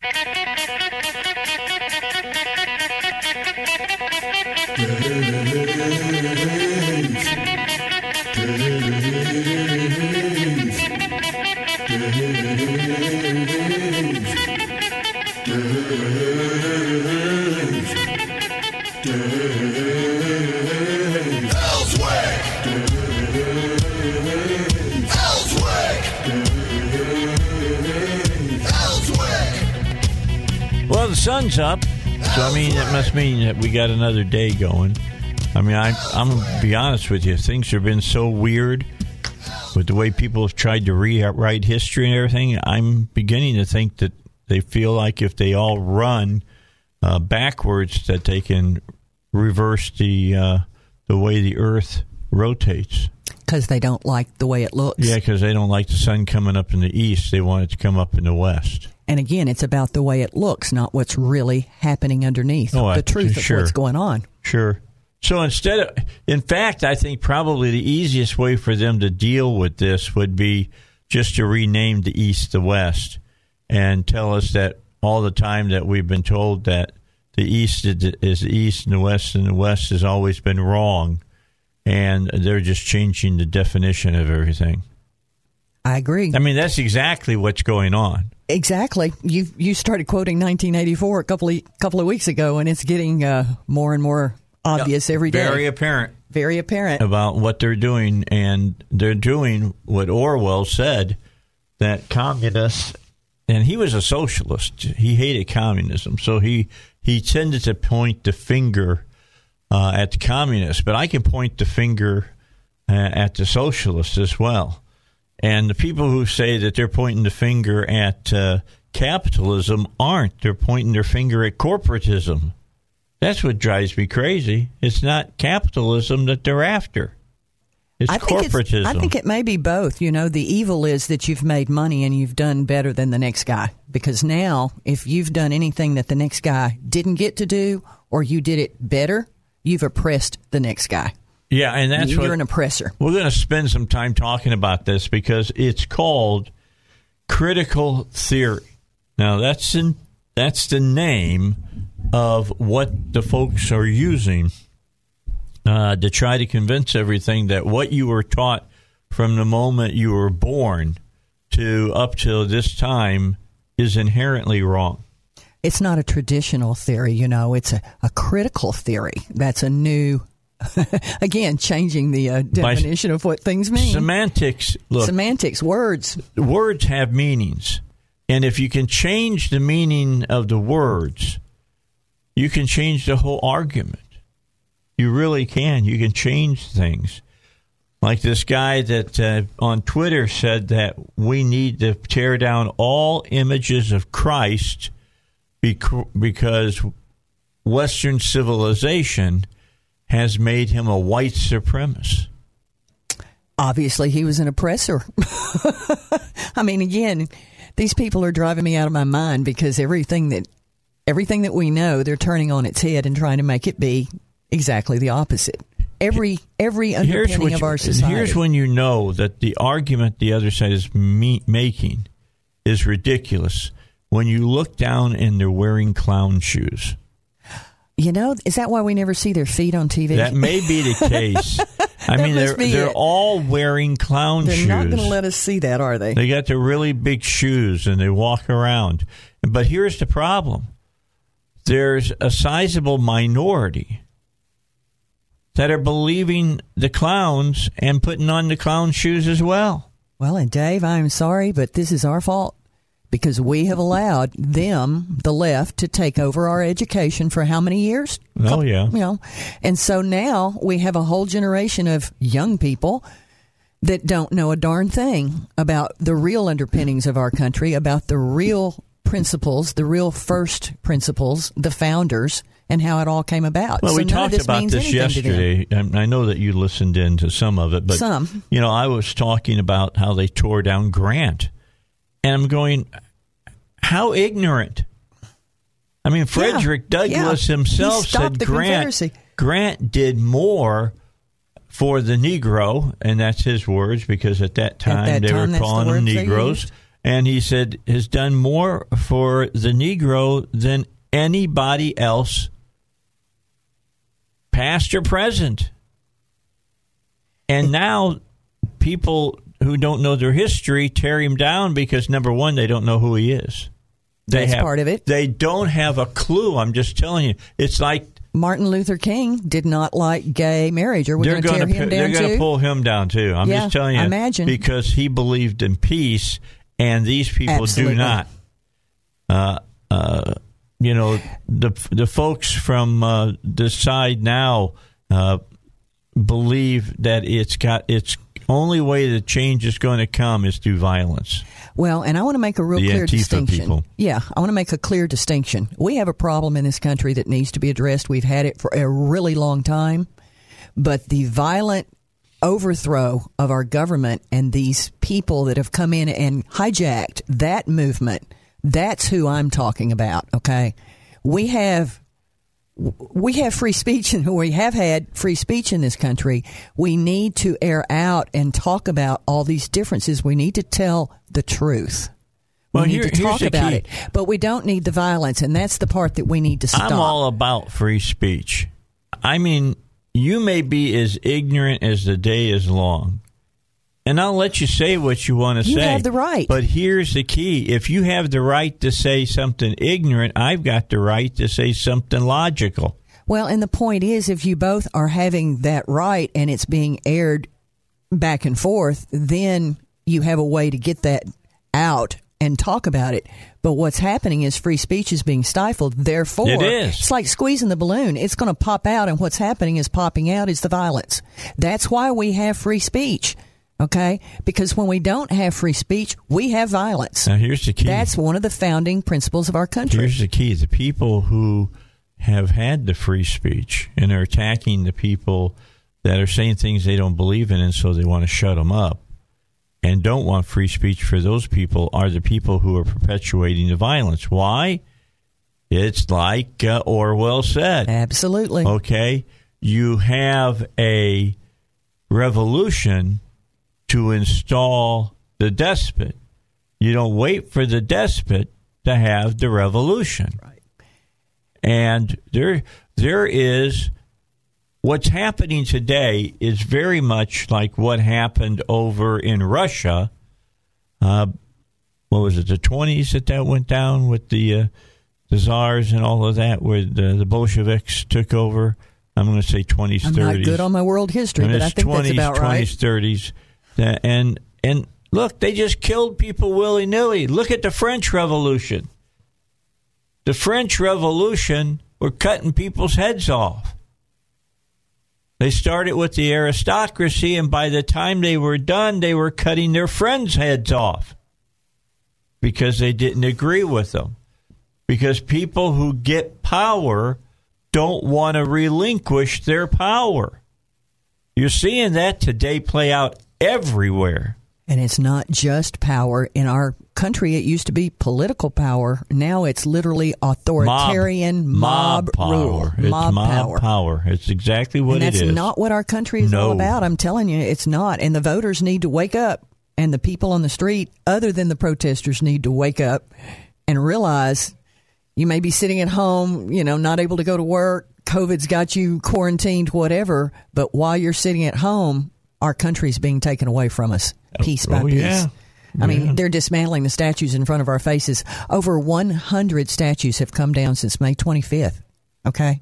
Well, sun's up, so I mean, it must mean that we got another day going. I mean, I, I'm gonna be honest with you. Things have been so weird with the way people have tried to rewrite history and everything. I'm beginning to think that they feel like if they all run uh, backwards, that they can reverse the uh, the way the Earth rotates. because they don't like the way it looks. Yeah, because they don't like the sun coming up in the east; they want it to come up in the west. And again, it's about the way it looks, not what's really happening underneath. Oh, I- the truth sure. of what's going on. Sure. So instead of, in fact, I think probably the easiest way for them to deal with this would be just to rename the East the West and tell us that all the time that we've been told that the East is is the East and the West and the West has always been wrong. And they're just changing the definition of everything. I agree. I mean, that's exactly what's going on. Exactly. You you started quoting 1984 a couple of, couple of weeks ago, and it's getting uh, more and more obvious every day. Very apparent. Very apparent. about what they're doing, and they're doing what Orwell said that communists, and he was a socialist. He hated communism, so he he tended to point the finger uh, at the communists. But I can point the finger uh, at the socialists as well. And the people who say that they're pointing the finger at uh, capitalism aren't. They're pointing their finger at corporatism. That's what drives me crazy. It's not capitalism that they're after. It's I think corporatism. I think it may be both. You know, the evil is that you've made money and you've done better than the next guy. Because now, if you've done anything that the next guy didn't get to do, or you did it better, you've oppressed the next guy. Yeah, and that's You're what an oppressor. we're going to spend some time talking about this because it's called critical theory. Now, that's in, that's the name of what the folks are using uh, to try to convince everything that what you were taught from the moment you were born to up till this time is inherently wrong. It's not a traditional theory, you know, it's a, a critical theory. That's a new, again, changing the uh, definition of what things mean. Semantics, look, Semantics, words. words have meanings. And if you can change the meaning of the words, you can change the whole argument. You really can. You can change things. Like this guy that uh, on Twitter said that we need to tear down all images of Christ bec- because Western civilization has made him a white supremacist. Obviously, he was an oppressor. I mean, again, these people are driving me out of my mind because everything that everything that we know, they're turning on its head and trying to make it be exactly the opposite. Every every underpinning of our society. Here's when you know that the argument the other side is me- making is ridiculous. When you look down and they're wearing clown shoes. You know, is that why we never see their feet on TV? That may be the case. I mean, they're they're it. all wearing clown shoes. they're not going to let us see that, are they? They got the really big shoes and they walk around. But here's the problem there's a sizable minority that are believing the clowns and putting on the clown shoes as well. Well, and Dave, I'm sorry, but this is our fault because we have allowed them, the left, to take over our education for how many years? Oh, yeah. You know, and so now we have a whole generation of young people that don't know a darn thing about the real underpinnings of our country, about the real principles, the real first principles, the founders, and how it all came about. Well, so we talked this about this anything to them. yesterday. I know that you listened in to some of it, but Some. You know, I was talking about how they tore down Grant, and I'm going, how ignorant. I mean, Frederick Douglass yeah. himself said Grant Grant did more for the Negro, and that's his words because at that time that they time, were that's the calling them Negroes. And he said has done more for the Negro than anybody else, past or present. And now people who don't know their history tear him down because number one, they don't know who he is. They That's have, part of it. They don't have a clue. I'm just telling you. It's like Martin Luther King did not like gay marriage. Are we they're going to tear him down they're going to pull him down too. I'm Yeah, just telling you. I imagine. because he believed in peace, and these people Absolutely. do not. Uh, uh, you know the the folks from uh, the side now uh, believe that it's got its only way the change is going to come is through violence. Well, and I want to make a real The clear Antifa distinction. people. Yeah, I want to make a clear distinction. We have a problem in this country that needs to be addressed. We've had it for a really long time, but the violent overthrow of our government and these people that have come in and hijacked that movement, that's who I'm talking about, okay? We have we have free speech and we have had free speech in this country. We need to air out and talk about all these differences. We need to tell the truth. Well, we need here- to talk about key. it, but we don't need the violence, and that's the part that we need to stop. I'm all about free speech. I mean, you may be as ignorant as the day is long. And I'll let you say what you want to You say. You have the right. But here's the key. If you have the right to say something ignorant, I've got the right to say something logical. Well, and the point is, if you both are having that right and it's being aired back and forth, then you have a way to get that out and talk about it. But what's happening is free speech is being stifled. Therefore, It is. it's like squeezing the balloon. It's going to pop out, and what's happening is popping out is the violence. That's why we have free speech. Okay? Because when we don't have free speech, we have violence. Now, here's the key. That's one of the founding principles of our country. Here's the key: the people who have had the free speech and are attacking the people that are saying things they don't believe in, and so they want to shut them up, and don't want free speech for those people are the people who are perpetuating the violence. Why? It's like uh, Orwell said. Absolutely. Okay, you have a revolution to install the despot. You don't wait for the despot to have the revolution. Right. And there there is what's happening today is very much like what happened over in Russia. Uh, what was it, the 20s that that went down with the uh, the czars and all of that, where the, the Bolsheviks took over? I'm going to say 20s, I'm 30s. not good on my world history, but I think that's 20s, about 20s, right. 30s. And, and look, they just killed people willy nilly. Look at the French Revolution. The French Revolution were cutting people's heads off. They started with the aristocracy, and by the time they were done, they were cutting their friends' heads off because they didn't agree with them. Because people who get power don't want to relinquish their power. You're seeing that today play out everywhere. And it's not just power. In our country, it used to be political power. Now it's literally authoritarian mob, mob power. rule. It's mob, mob, power. It's exactly what and that's it is. not what our country is all about. I'm telling you, it's not. And the voters need to wake up. And the people on the street, other than the protesters, need to wake up and realize you may be sitting at home, you know, not able to go to work. COVID's got you quarantined, whatever. But while you're sitting at home, our country's being taken away from us oh, piece oh, by oh, piece. yeah. I mean, Yeah. they're dismantling the statues in front of our faces. Over 100 statues have come down since May 25th. Okay?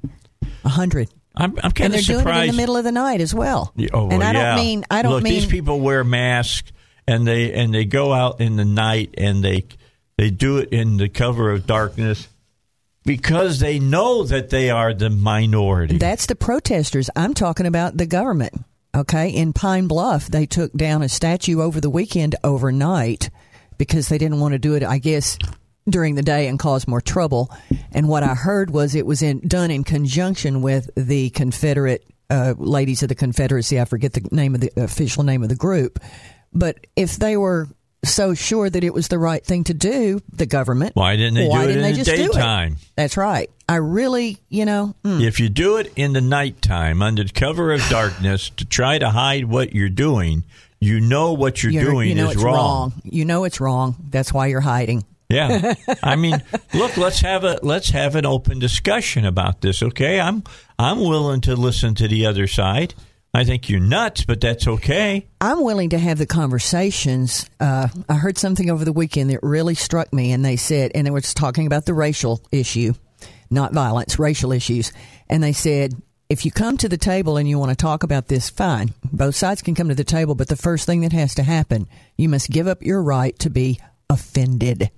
100. I'm, I'm And kind they're of doing it in the middle of the night as well. Yeah, Oh, and I yeah. don't mean I don't Look, mean these people wear masks and they and they go out in the night and they they do it in the cover of darkness because they know that they are the minority. That's the protesters. I'm talking about the government. Okay, in Pine Bluff, they took down a statue over the weekend overnight because they didn't want to do it. I guess during the day and cause more trouble. And what I heard was it was in, done in conjunction with the Confederate uh, ladies of the Confederacy. I forget the name of the official name of the group. But if they were so sure that it was the right thing to do, the government. Why didn't they why do it didn't in they the just do it? daytime? That's right. I really, you know, mm, If you do it in the nighttime under cover of darkness to try to hide what you're doing, you know what you're, you're- doing you know is it's wrong. You know it's wrong. That's why you're hiding. Yeah. I mean, look, let's have a let's have an open discussion about this, okay? I'm I'm willing to listen to the other side. I think you're nuts, but that's okay. I'm willing to have the conversations. Uh, I heard something over the weekend that really struck me, and they said, and it was talking about the racial issue, not violence, racial issues. And they said, if you come to the table and you want to talk about this, fine. Both sides can come to the table, but the first thing that has to happen, you must give up your right to be offended.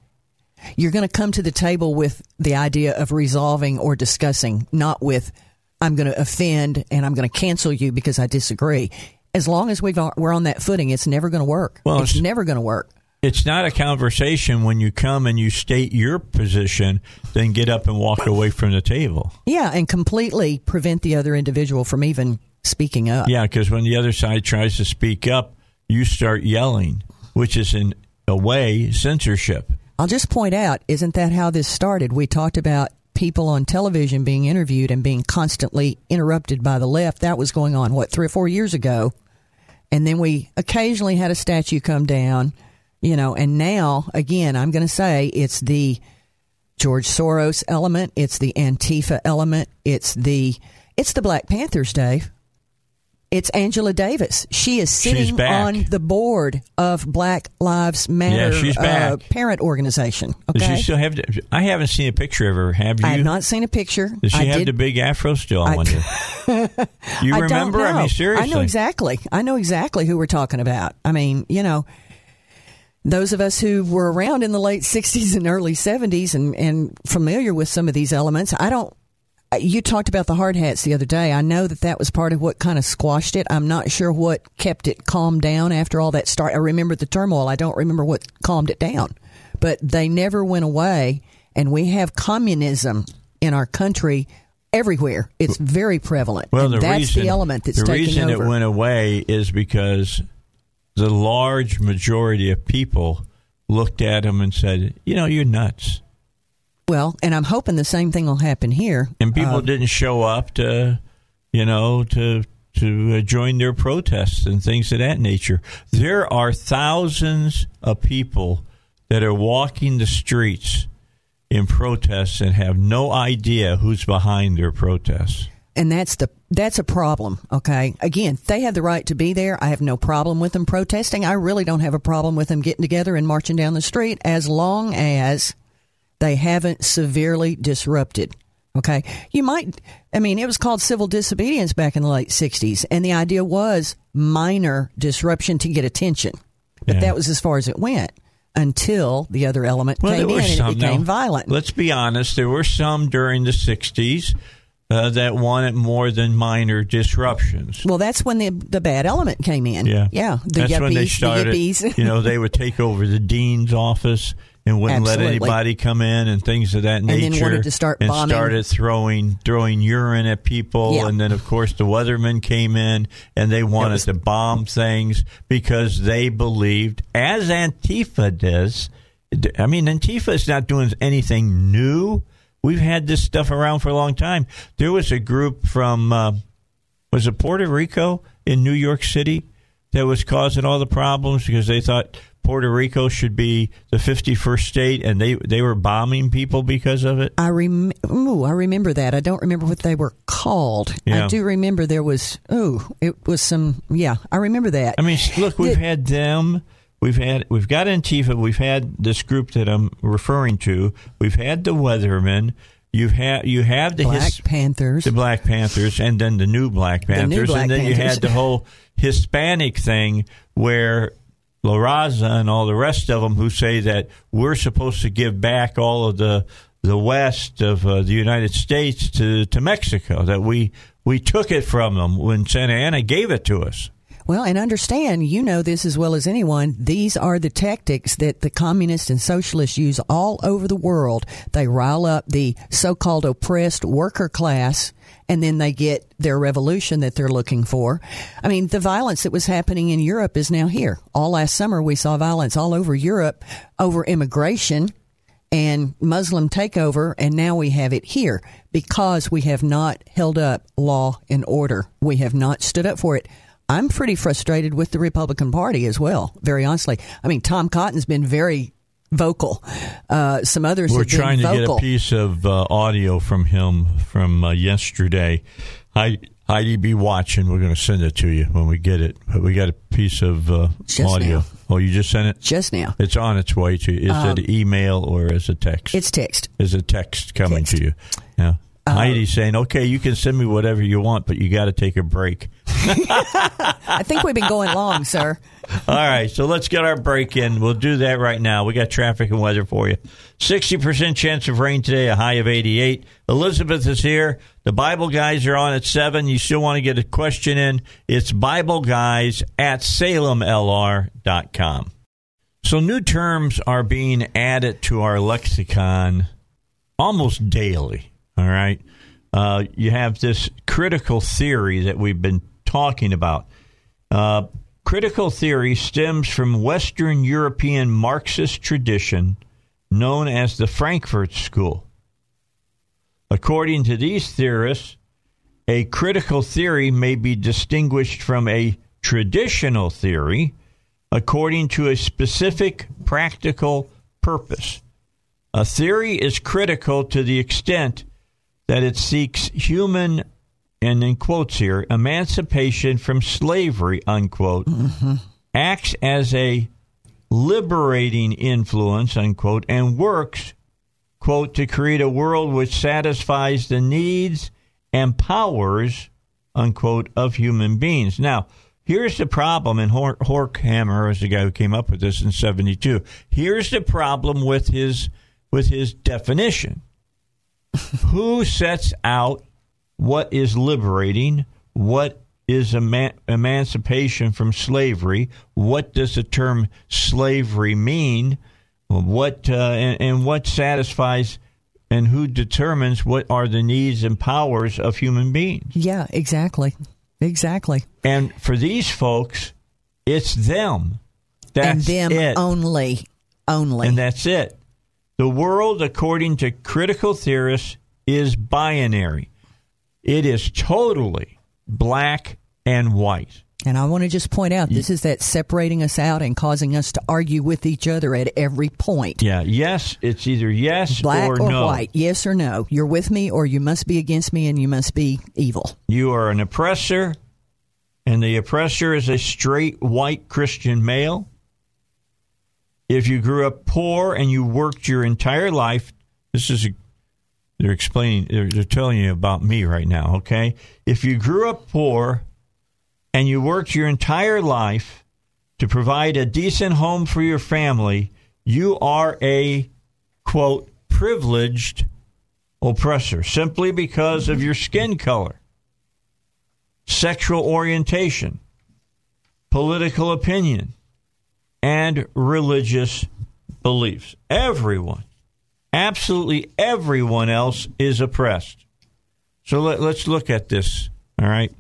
You're going to come to the table with the idea of resolving or discussing, not with, I'm going to offend and I'm going to cancel you because I disagree. As long as we've, we're on that footing, it's never going to work. Well, it's it's- never going to work. It's not a conversation when you come and you state your position, then get up and walk away from the table. Yeah, and completely prevent the other individual from even speaking up. Yeah, because when the other side tries to speak up, you start yelling, which is in a way censorship. I'll just point out, isn't that how this started? We talked about people on television being interviewed and being constantly interrupted by the left. That was going on, what, three or four years ago. And then we occasionally had a statue come down, you know, and now, again, I'm going to say it's the George Soros element, it's the Antifa element, it's the it's the Black Panthers, Dave. It's Angela Davis. She is sitting on the board of Black Lives Matter she's uh, parent organization. Does Okay. she still have? I haven't seen a picture of her. Have you? I have not seen a picture. Does she I have did, the big afro still? I, I- wonder. you I remember? I mean, seriously. I know exactly. I know exactly who we're talking about. I mean, you know, those of us who were around in the late '60s and early '70s and and familiar with some of these elements. I don't. You talked about the hard hats the other day. I know that that was part of what kind of squashed it. I'm not sure what kept it calmed down after all that start. I remember the turmoil. I don't remember what calmed it down. But they never went away, and we have communism in our country everywhere. It's very prevalent. Well, and the that's reason the element that's taking over. the taking reason over. it went away is because the large majority of people looked at him and said, "You know, you're nuts." Well, and I'm hoping the same thing will happen here. And people Uh, didn't show up to, you know, to to uh, join their protests and things of that nature. There are thousands of people that are walking the streets in protests and have no idea who's behind their protests. and that's the that's a problem. Okay, again, they have the right to be there. I have no problem with them protesting. I really don't have a problem with them getting together and marching down the street as long as they haven't severely disrupted. Okay, you might. I mean, it was called civil disobedience back in the late '60s, and the idea was minor disruption to get attention, but Yeah. that was as far as it went until the other element Well, came in and some. it became now, violent. Let's be honest. There were some during the '60s uh, that wanted more than minor disruptions. Well, that's when the the bad element came in. Yeah, yeah. The That's yuppies, when they started. the yippies. you know, they would take over the dean's office and wouldn't let anybody come in and things of that nature, then nature. wanted to start and bombing. started throwing throwing urine at people, Yeah. and then of course the weathermen came in and they wanted was- to bomb things because they believed, as Antifa does. I mean, Antifa is not doing anything new. We've had this stuff around for a long time. There was a group from uh, was it Puerto Rico in New York City that was causing all the problems because they thought Puerto Rico should be the 51st state and they they were bombing people because of it. I rem- ooh, I remember that. I don't remember what they were called. Yeah. I do remember there was. Oh, it was some. Yeah, I remember that. I mean, look, we've The- had them. We've had we've got Antifa. We've had this group that I'm referring to. We've had the Weathermen. You've had you have the Black his- Panthers. the Black Panthers, and then the new Black new Panthers, Black and then you had the whole Hispanic thing where La Raza and all the rest of them who say that we're supposed to give back all of the the west of uh, the United States to to Mexico that we we took it from them when Santa Anna gave it to us. Well, and understand, you know this as well as anyone, these are the tactics that the communists and socialists use all over the world. They rile up the so called oppressed worker class and then they get their revolution that they're looking for. I mean, the violence that was happening in Europe is now here. All last summer, we saw violence all over Europe over immigration and Muslim takeover, and now we have it here because we have not held up law and order. We have not stood up for it. I'm pretty frustrated with the Republican Party as well, very honestly. I mean, Tom Cotton's been very vocal. Uh, some others We're trying to vocal. get a piece of uh, audio from him from uh, yesterday. Heidi, Heidi, be watching. We're going to send it to you when we get it. But we got a piece of uh, audio. now. Oh, you just sent it? just now. It's on its way to you. Is it email or is it text? It's text. is a text coming Text. to you. Yeah. Um, Heidi's saying, okay, you can send me whatever you want, but you got to take a break. I think we've been going long, sir. All right, so let's get our break in. We'll do that right now. We got traffic and weather for you. 60% chance of rain today, a high of 88. Elizabeth is here. The Bible guys are on at 7. You still want to get a question in? It's Bible guys at salemlr.com. So new terms are being added to our lexicon almost daily. All right. Uh, you have this critical theory that we've been talking about. Uh, critical theory stems from Western European Marxist tradition known as the Frankfurt School. According to these theorists, a critical theory may be distinguished from a traditional theory according to a specific practical purpose. A theory is critical to the extent that it seeks human, and in quotes here, emancipation from slavery, unquote, mm-hmm. acts as a liberating influence, unquote, and works, quote, to create a world which satisfies the needs and powers, unquote, of human beings. Now, here's the problem, and Hor- Horkheimer is the guy who came up with this in 72. Here's the problem with his with his definition. Who sets out what is liberating, what is eman- emancipation from slavery, what does the term slavery mean, what uh, and, and what satisfies and who determines what are the needs and powers of human beings. Yeah, exactly. Exactly. And for these folks, it's them. That's and them it. only. Only. And that's it. The world, according to critical theorists, is binary. It is totally black and white. And I want to just point out this is that separating us out and causing us to argue with each other at every point. Yeah, yes, it's either yes Black or, or, no. white, yes or no. You're with me or you must be against me and you must be evil. You are an oppressor, and the oppressor is a straight white Christian male. If you grew up poor and you worked your entire life, this is a, they're explaining, they're, they're telling you about me right now, okay? If you grew up poor and you worked your entire life to provide a decent home for your family, you are a quote privileged oppressor simply because of your skin color, sexual orientation, political opinion, and religious beliefs. Everyone, absolutely everyone else is oppressed. So let, us look at this, all right?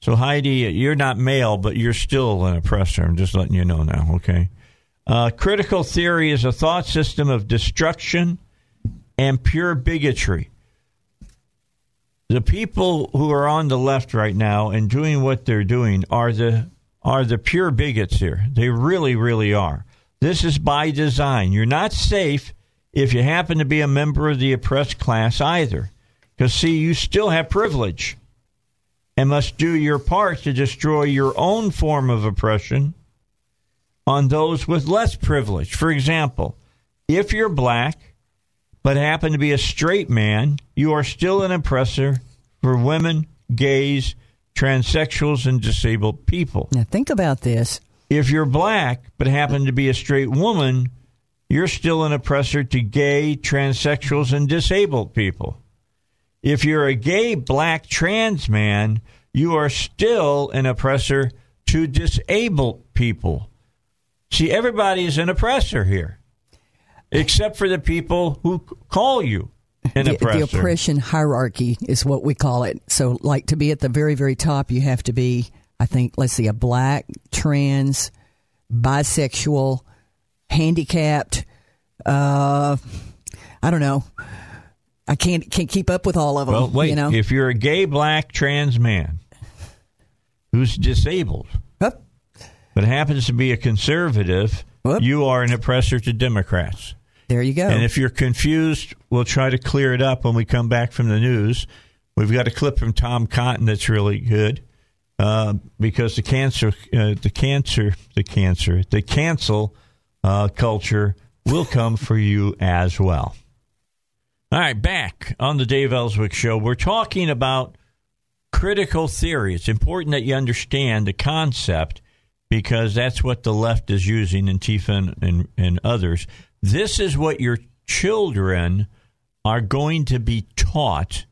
So, Heidi, you're not male, but you're still an oppressor. I'm just letting you know now, okay? Uh, critical theory is a thought system of destruction and pure bigotry. The people who are on the left right now and doing what they're doing are the are the pure bigots here. They really, really are. This is by design. You're not safe if you happen to be a member of the oppressed class either. Because, see, you still have privilege and must do your part to destroy your own form of oppression on those with less privilege. For example, if you're black but happen to be a straight man, you are still an oppressor for women, gays, transsexuals, and disabled people. Now, think about this. If you're black but happen to be a straight woman, you're still an oppressor to gay, transsexuals, and disabled people. If you're a gay black trans man, you are still an oppressor to disabled people. See, everybody is an oppressor here, except for the people who call you the, the oppression hierarchy is what we call it. So, like to be at the very, very top, you have to be, I think, let's see, a black, trans, bisexual, handicapped. Uh, I don't know. I can't can't keep up with all of them. Well, wait. you know? If you're a gay black trans man who's disabled, but happens to be a conservative, you are an oppressor to Democrats. There you go. And if you're confused, we'll try to clear it up when we come back from the news. We've got a clip from Tom Cotton that's really good uh, because the cancer, uh, the cancer, the cancer, the cancel uh, culture will come for you as well. All right, back on the Dave Elswick Show. We're talking about critical theory. It's important that you understand the concept because that's what the left is using, Antifa and, and, and others. This is what your children are going to be taught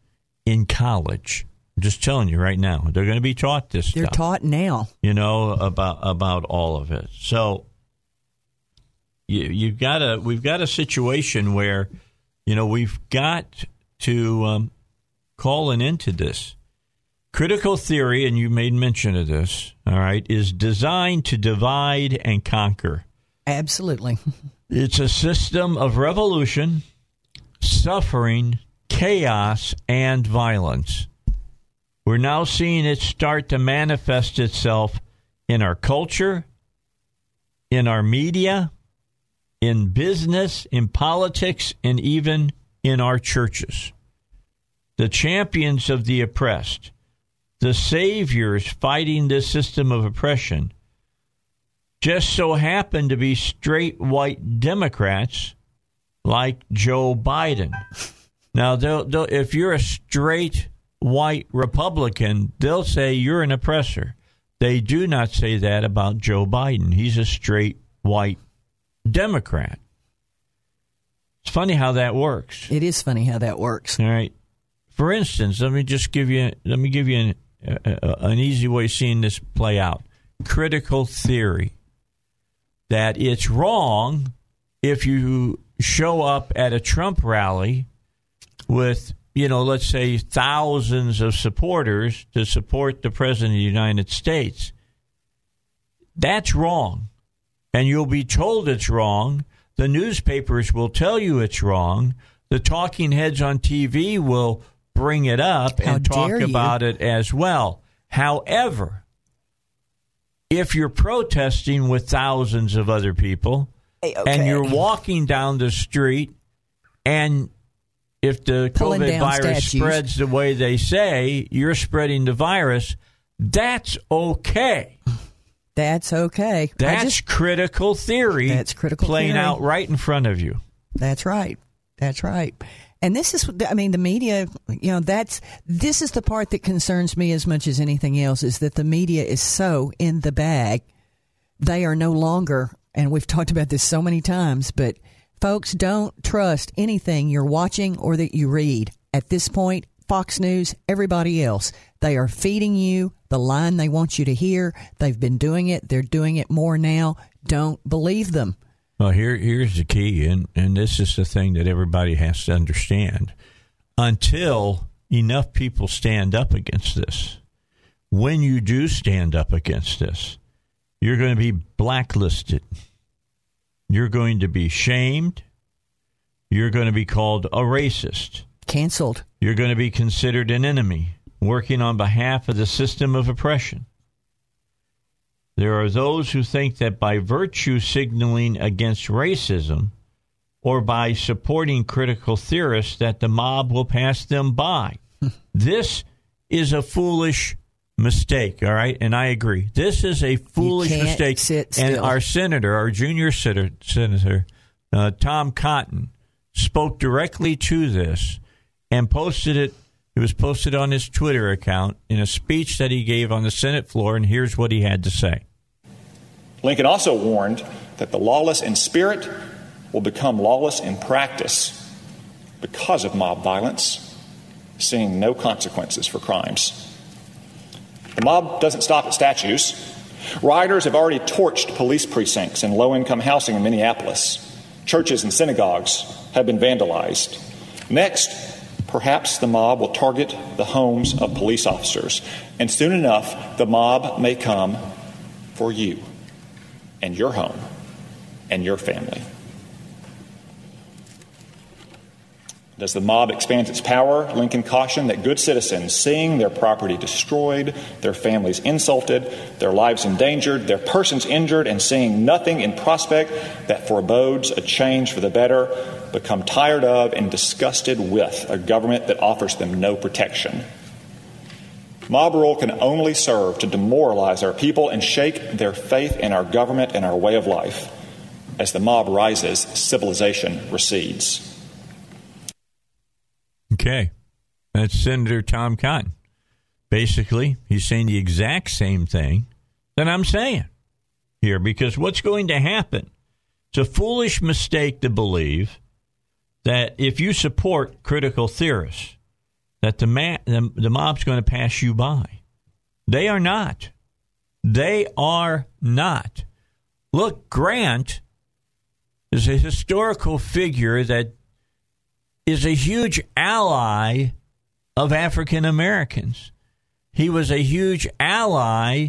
in college. I'm just telling you right now, they're going to be taught this They're stuff taught now. you know about about all of it. So you you've got a we've got a situation where you know we've got to um, call an end to this. Critical theory, and you made mention of this. All right, is designed to divide and conquer. Absolutely. It's a system of revolution, suffering, chaos, and violence. We're now seeing it start to manifest itself in our culture, in our media, in business, in politics, and even in our churches. The champions of the oppressed, the saviors fighting this system of oppression, just so happen to be straight white Democrats like Joe Biden. Now, they'll, they'll, if you're a straight white Republican, they'll say you're an oppressor. They do not say that about Joe Biden. He's a straight white Democrat. It's funny how that works. It is funny how that works. All right. For instance, let me just give you let me give you an, uh, an easy way of seeing this play out. Critical theory that it's wrong if you show up at a Trump rally with you know let's say thousands of supporters to support the president of the United States. That's wrong. And you'll be told it's wrong. The newspapers will tell you it's wrong. The talking heads on TV will bring it up How and talk about it as well. However, if you're protesting with thousands of other people Hey, and you're walking down the street and if the Pulling COVID virus statues. spreads the way they say, you're spreading the virus, that's okay. That's okay. That's just- critical theory. That's critical playing theory. out right in front of you. That's right. That's right. And this is, I mean, the media, you know, that's, this is the part that concerns me as much as anything else is that the media is so in the bag. They are no longer, and we've talked about this so many times, but folks don't trust anything you're watching or that you read. At this point, Fox News, everybody else, they are feeding you the line they want you to hear. They've been doing it. They're doing it more now. Don't believe them. Well, here here's the key, and, and this is the thing that everybody has to understand. Until enough people stand up against this, when you do stand up against this, you're going to be blacklisted. You're going to be shamed. You're going to be called a racist. Canceled. You're going to be considered an enemy working on behalf of the system of oppression. There are those who think that by virtue signaling against racism or by supporting critical theorists that the mob will pass them by. this is a foolish mistake, all right? And I agree. This is a foolish mistake. and our senator, our junior senator, senator uh, Tom Cotton, spoke directly to this and posted it. It was posted on his Twitter account in a speech that he gave on the Senate floor, and here's what he had to say. Lincoln also warned that the lawless in spirit will become lawless in practice because of mob violence, seeing no consequences for crimes. The mob doesn't stop at statues, Rioters have already torched police precincts and low income housing in Minneapolis. Churches and synagogues have been vandalized. Next, perhaps the mob will target the homes of police officers. And soon enough, the mob may come for you and your home and your family. As the mob expands its power, Lincoln cautioned that good citizens, seeing their property destroyed, their families insulted, their lives endangered, their persons injured, and seeing nothing in prospect that forebodes a change for the better, become tired of and disgusted with a government that offers them no protection. Mob rule can only serve to demoralize our people and shake their faith in our government and our way of life. As the mob rises, civilization recedes. Okay. That's Senator Tom Cotton. Basically, he's saying the exact same thing that I'm saying here because what's going to happen? It's a foolish mistake to believe that if you support critical theorists, that the, ma- the, the mob's going to pass you by. They are not. They are not. Look, Grant is a historical figure that is a huge ally of African Americans. He was a huge ally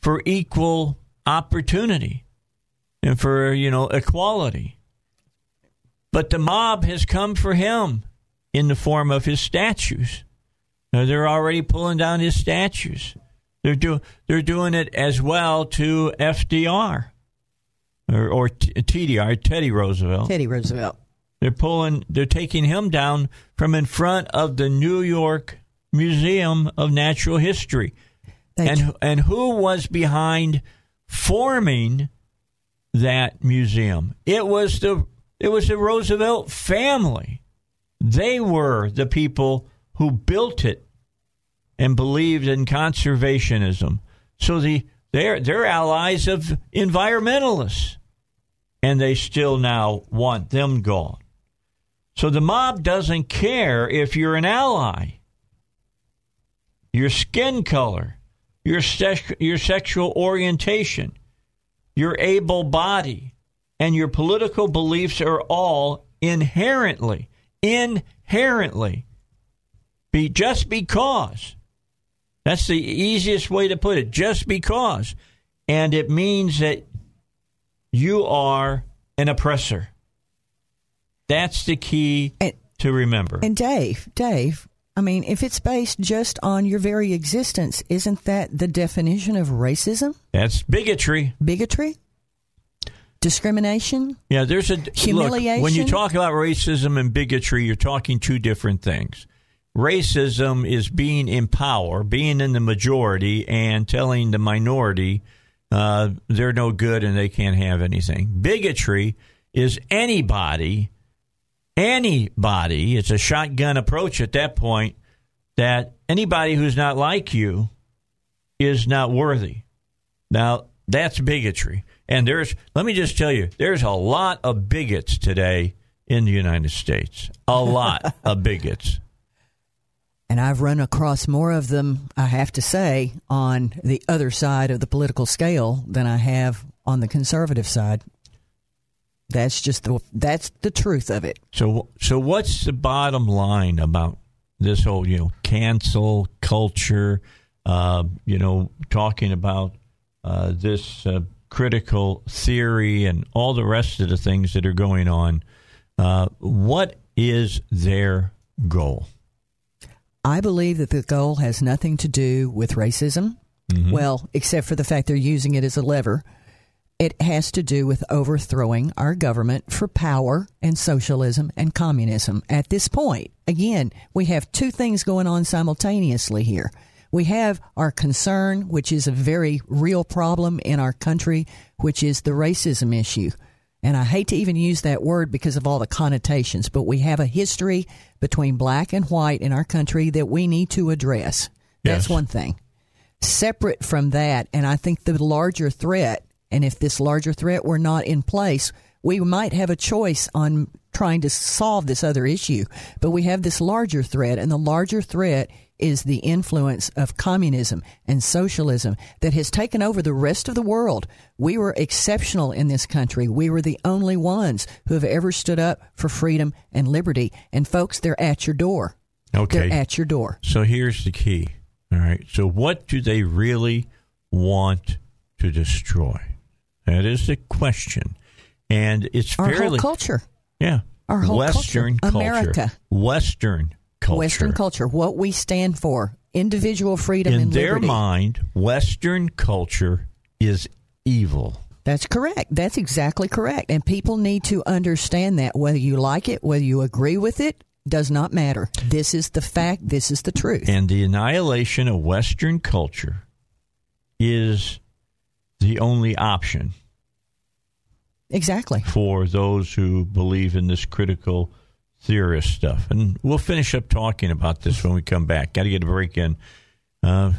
for equal opportunity and for, you know, equality. But the mob has come for him in the form of his statues. Now, they're already pulling down his statues. They're, do, they're doing it as well to FDR or, or TDR, Teddy Roosevelt. Teddy Roosevelt. They're pulling, they're taking him down from in front of the New York Museum of Natural History. and and who was behind forming that museum? It was the it was the Roosevelt family. They were the people who built it and believed in conservationism. So the they're they're allies of environmentalists. And they still now want them gone. So the mob doesn't care if you're an ally, your skin color, your, your sexual orientation, your able body, and your political beliefs are all inherently, inherently, be just because. That's the easiest way to put it. Just because. And it means that you are an oppressor. That's the key and, to remember. And Dave, Dave, I mean, if it's based just on your very existence, isn't that the definition of racism? That's bigotry. Bigotry? Discrimination? Yeah, there's a humiliation. Look, when you talk about racism and bigotry, you're talking two different things. Racism is being in power, being in the majority, and telling the minority uh, they're no good and they can't have anything. Bigotry is anybody anybody, it's a shotgun approach at that point, that anybody who's not like you is not worthy. Now, that's bigotry. And there's, let me just tell you, there's a lot of bigots today in the United States. A lot of bigots. And I've run across more of them, I have to say, on the other side of the political scale than I have on the conservative side. That's just the that's the truth of it. So so what's the bottom line about this whole you know cancel culture? Uh, you know, talking about uh, this uh, critical theory and all the rest of the things that are going on. Uh, what is their goal? I believe that the goal has nothing to do with racism. Mm-hmm. Well, except for the fact they're using it as a lever it has to do with overthrowing our government for power and socialism and communism. At this point, again, we have two things going on simultaneously here. We have our concern, which is a very real problem in our country, which is the racism issue. And I hate to even use that word because of all the connotations, but we have a history between black and white in our country that we need to address. That's yes. one thing. Separate from that, and I think the larger threat and if this larger threat were not in place, we might have a choice on trying to solve this other issue, but we have this larger threat, and the larger threat is the influence of communism and socialism that has taken over the rest of the world. We were exceptional in this country. We were the only ones who have ever stood up for freedom and liberty. And folks, they're at your door. Okay. They're at your door. So here's the key. All right. So what do they really want to destroy? That is the question. And it's Our fairly whole culture. Yeah. Our whole Western culture. culture. America. Western culture. Western culture, what we stand for, individual freedom In and their liberty. mind, Western culture is evil. That's correct. That's exactly correct. And people need to understand that whether you like it, whether you agree with it, does not matter. This is the fact. This is the truth. And the annihilation of Western culture is the only option exactly. for those who believe in this critical theorist stuff. And we'll finish up talking about this when we come back. Got to get a break in. Uh,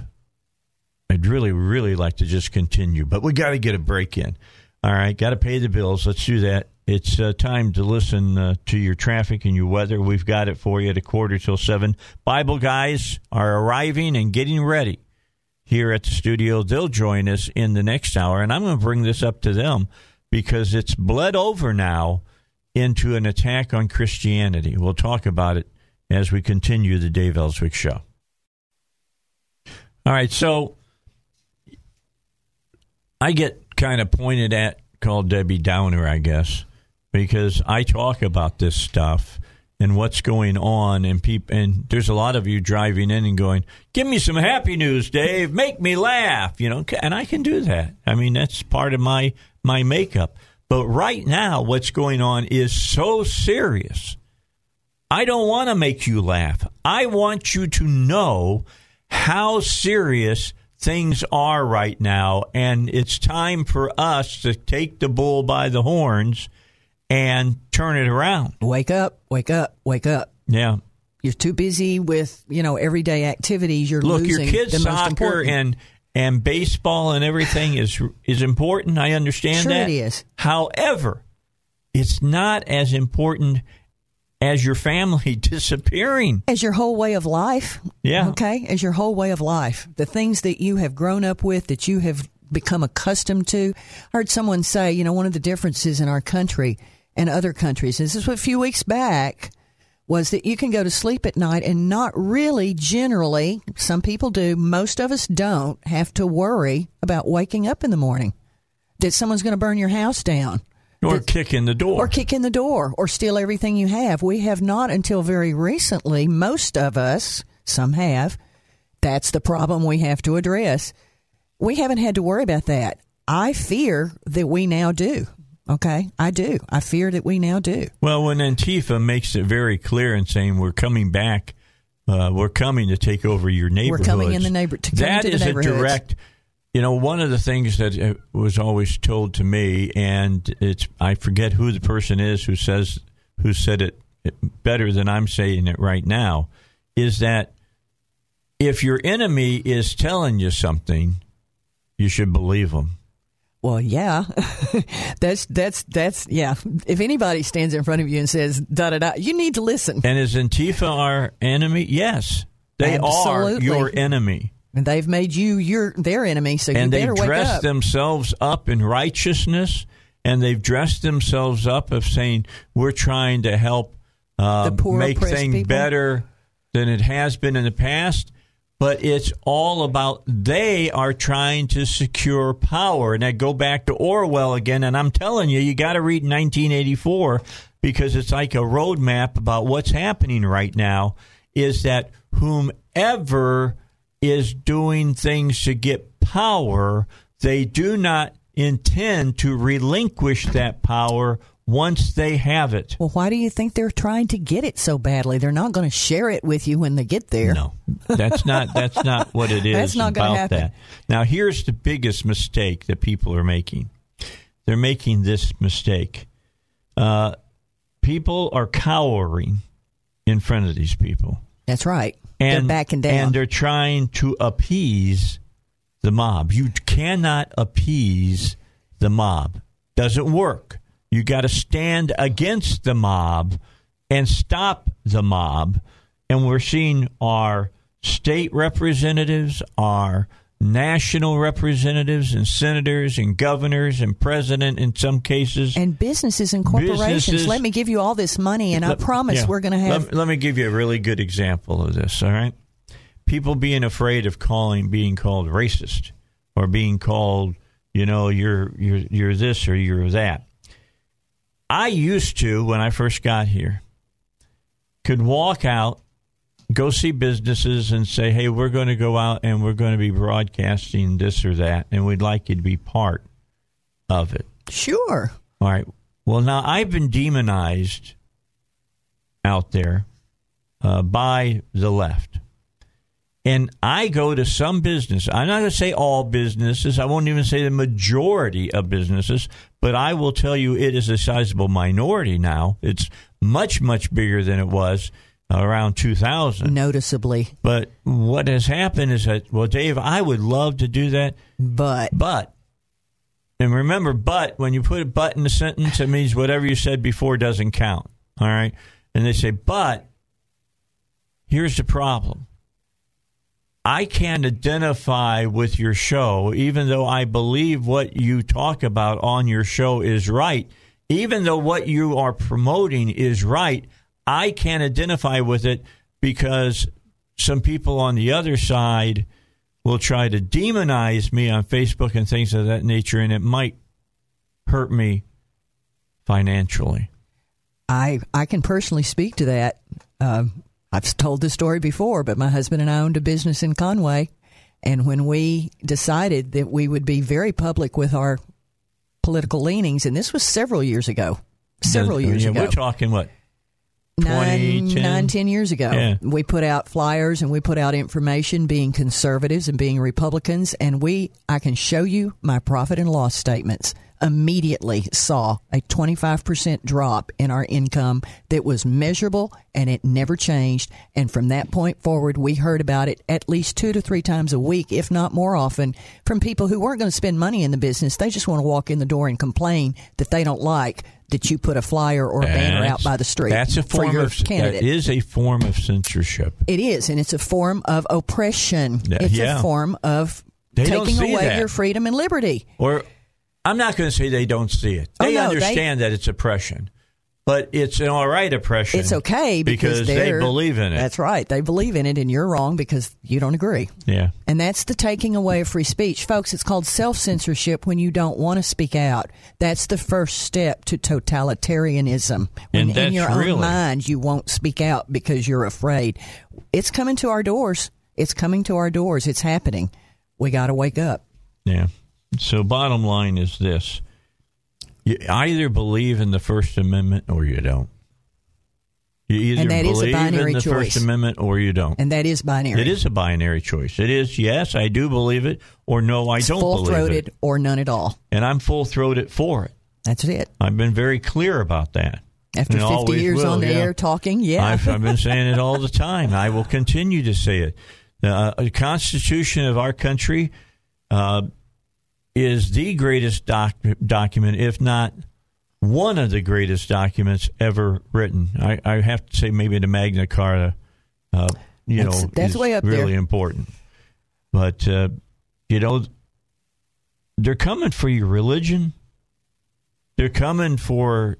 I'd really, really like to just continue, but we got to get a break in. All right, got to pay the bills. Let's do that. It's uh, time to listen uh, to your traffic and your weather. We've got it for you at a quarter till seven. Bible guys are arriving and getting ready here at the studio. They'll join us in the next hour, and I'm going to bring this up to them because it's bled over now into an attack on Christianity. We'll talk about it as we continue the Dave Elswick show. All right, so I get kind of pointed at, called Debbie Downer, I guess, because I talk about this stuff and what's going on, and people, and there's a lot of you driving in and going, "Give me some happy news, Dave. Make me laugh," you know, and I can do that. I mean, that's part of my my makeup. But right now, what's going on is so serious. I don't want to make you laugh. I want you to know how serious things are right now. And it's time for us to take the bull by the horns and turn it around. Wake up, wake up, wake up. Yeah. You're too busy with, you know, everyday activities. You're Look, losing your kids' the most soccer important. and and baseball and everything is is important. I understand Sure that. it is. However, it's not as important as your family disappearing. as your whole way of life. Yeah. Okay. As your whole way of life. The things that you have grown up with, that you have become accustomed to. I heard someone say, you know, one of the differences in our country and other countries, is this is a few weeks back, was that you can go to sleep at night and not really generally, some people do, most of us don't have to worry about waking up in the morning. That someone's going to burn your house down Or kick in the door. or kick in the door or steal everything you have. We have not until very recently, most of us, some have. That's the problem we have to address. We haven't had to worry about that. I fear that we now do. Okay, I do. I fear that we now do. Well, when Antifa makes it very clear and saying we're coming back, uh, we're coming to take over your neighborhoods. coming in the neighbor- to That is a direct. You know, one of the things that uh, was always told to me, and it's I forget who the person is who says who said it better than I'm saying it right now, is that if your enemy is telling you something, you should believe them. Well, yeah, that's that's that's yeah. If anybody stands in front of you and says da da da, you need to listen. And is Antifa our enemy? Yes, they Absolutely. are your enemy. And they've made you your their enemy, so and they dress themselves up in righteousness, and they've dressed themselves up of saying we're trying to help uh, The poor, make things people. better than it has been in the past. But it's all about they are trying to secure power, and I go back to Orwell again. And I'm telling you, you got to read 1984 because it's like a roadmap about what's happening right now. Is that whomever is doing things to get power, they do not intend to relinquish that power once they have it. Well, why do you think they're trying to get it so badly? They're not going to share it with you when they get there. No, that's not that's not what it is That's not gonna happen. that. Now, here's the biggest mistake that people are making. They're making this mistake. Uh, people are cowering in front of these people, That's right. and they're backing down. and they're trying to appease the mob. You cannot appease the mob. Doesn't work. You got to stand against the mob and stop the mob. And we're seeing our state representatives, our national representatives, and senators, and governors, and president in some cases. And businesses and corporations. Businesses- Let me give you all this money, and I promise yeah. we're going to have. Let, let me give you a really good example of this. All right, people being afraid of calling being called racist or being called, you know, you're you're you're this or you're that. I used to when I first got here could walk out, go see businesses and say, "Hey, we're going to go out and we're going to be broadcasting this or that, and we'd like you to be part of it." sure. All right. Well, now I've been demonized out there uh, by the left. And I go to some business. I'm not going to say all businesses. I won't even say the majority of businesses, but I will tell you it is a sizable minority now. It's much, much bigger than it was around 2000. Noticeably, But what has happened is that, well, Dave, I would love to do that, but but, and remember, but, when you put a but in a sentence, it means whatever you said before doesn't count. All right? And they say, but, here's the problem. I can't identify with your show, even though I believe what you talk about on your show is right. Even though what you are promoting is right, I can't identify with it because some people on the other side will try to demonize me on Facebook and things of that nature, and it might hurt me financially. I I can personally speak to that. Um, I've told this story before, but my husband and I owned a business in Conway, and when we decided that we would be very public with our political leanings, and this was several years ago, several years yeah, ago, We're talking what? Nine, 2010? nine, ten years ago. Yeah. We put out flyers and we put out information being conservatives and being Republicans. And we, I can show you my profit and loss statements. Immediately saw a 25% drop in our income that was measurable and it never changed. And from that point forward, we heard about it at least two to three times a week, if not more often, from people who weren't going to spend money in the business. They just want to walk in the door and complain that they don't like that you put a flyer or a banner out by the street That's a for form of candidate. that is a form of censorship. It is, and it's a form of oppression. It's yeah. a form of They taking away that. your freedom and liberty. Or I'm not going to say they don't see it. Oh, They no, they- understand that it's oppression, but it's an all right oppression. It's okay because, because they believe in it. That's right. They believe in it, and you're wrong because you don't agree. yeah. And that's the taking away of free speech. Folks, it's called self censorship when you don't want to speak out. That's the first step to totalitarianism. When And in that's your own really- mind you won't speak out because you're afraid. It's coming to our doors. It's coming to our doors. It's happening. We got to wake up. Yeah. So bottom line is this: you either believe in the First Amendment or you don't. You either And that is a believe binary in the choice. First Amendment or you don't. And that is binary. It is a binary choice. It is yes, I do believe it, or no, I don't believe it. full believe throated or none at all. and I'm full throated for it. That's it. I've been very clear about that. After And 50 years will, on the yeah. air talking, yeah. I've, I've been saying it all the time. I will continue to say it. Uh, the Constitution of our country uh, is the greatest doc- document, if not one of the greatest documents ever written. I, I have to say, maybe the Magna Carta, uh, you That's- know, that's is way up really there. important. But uh, you know, they're coming for your religion. They're coming for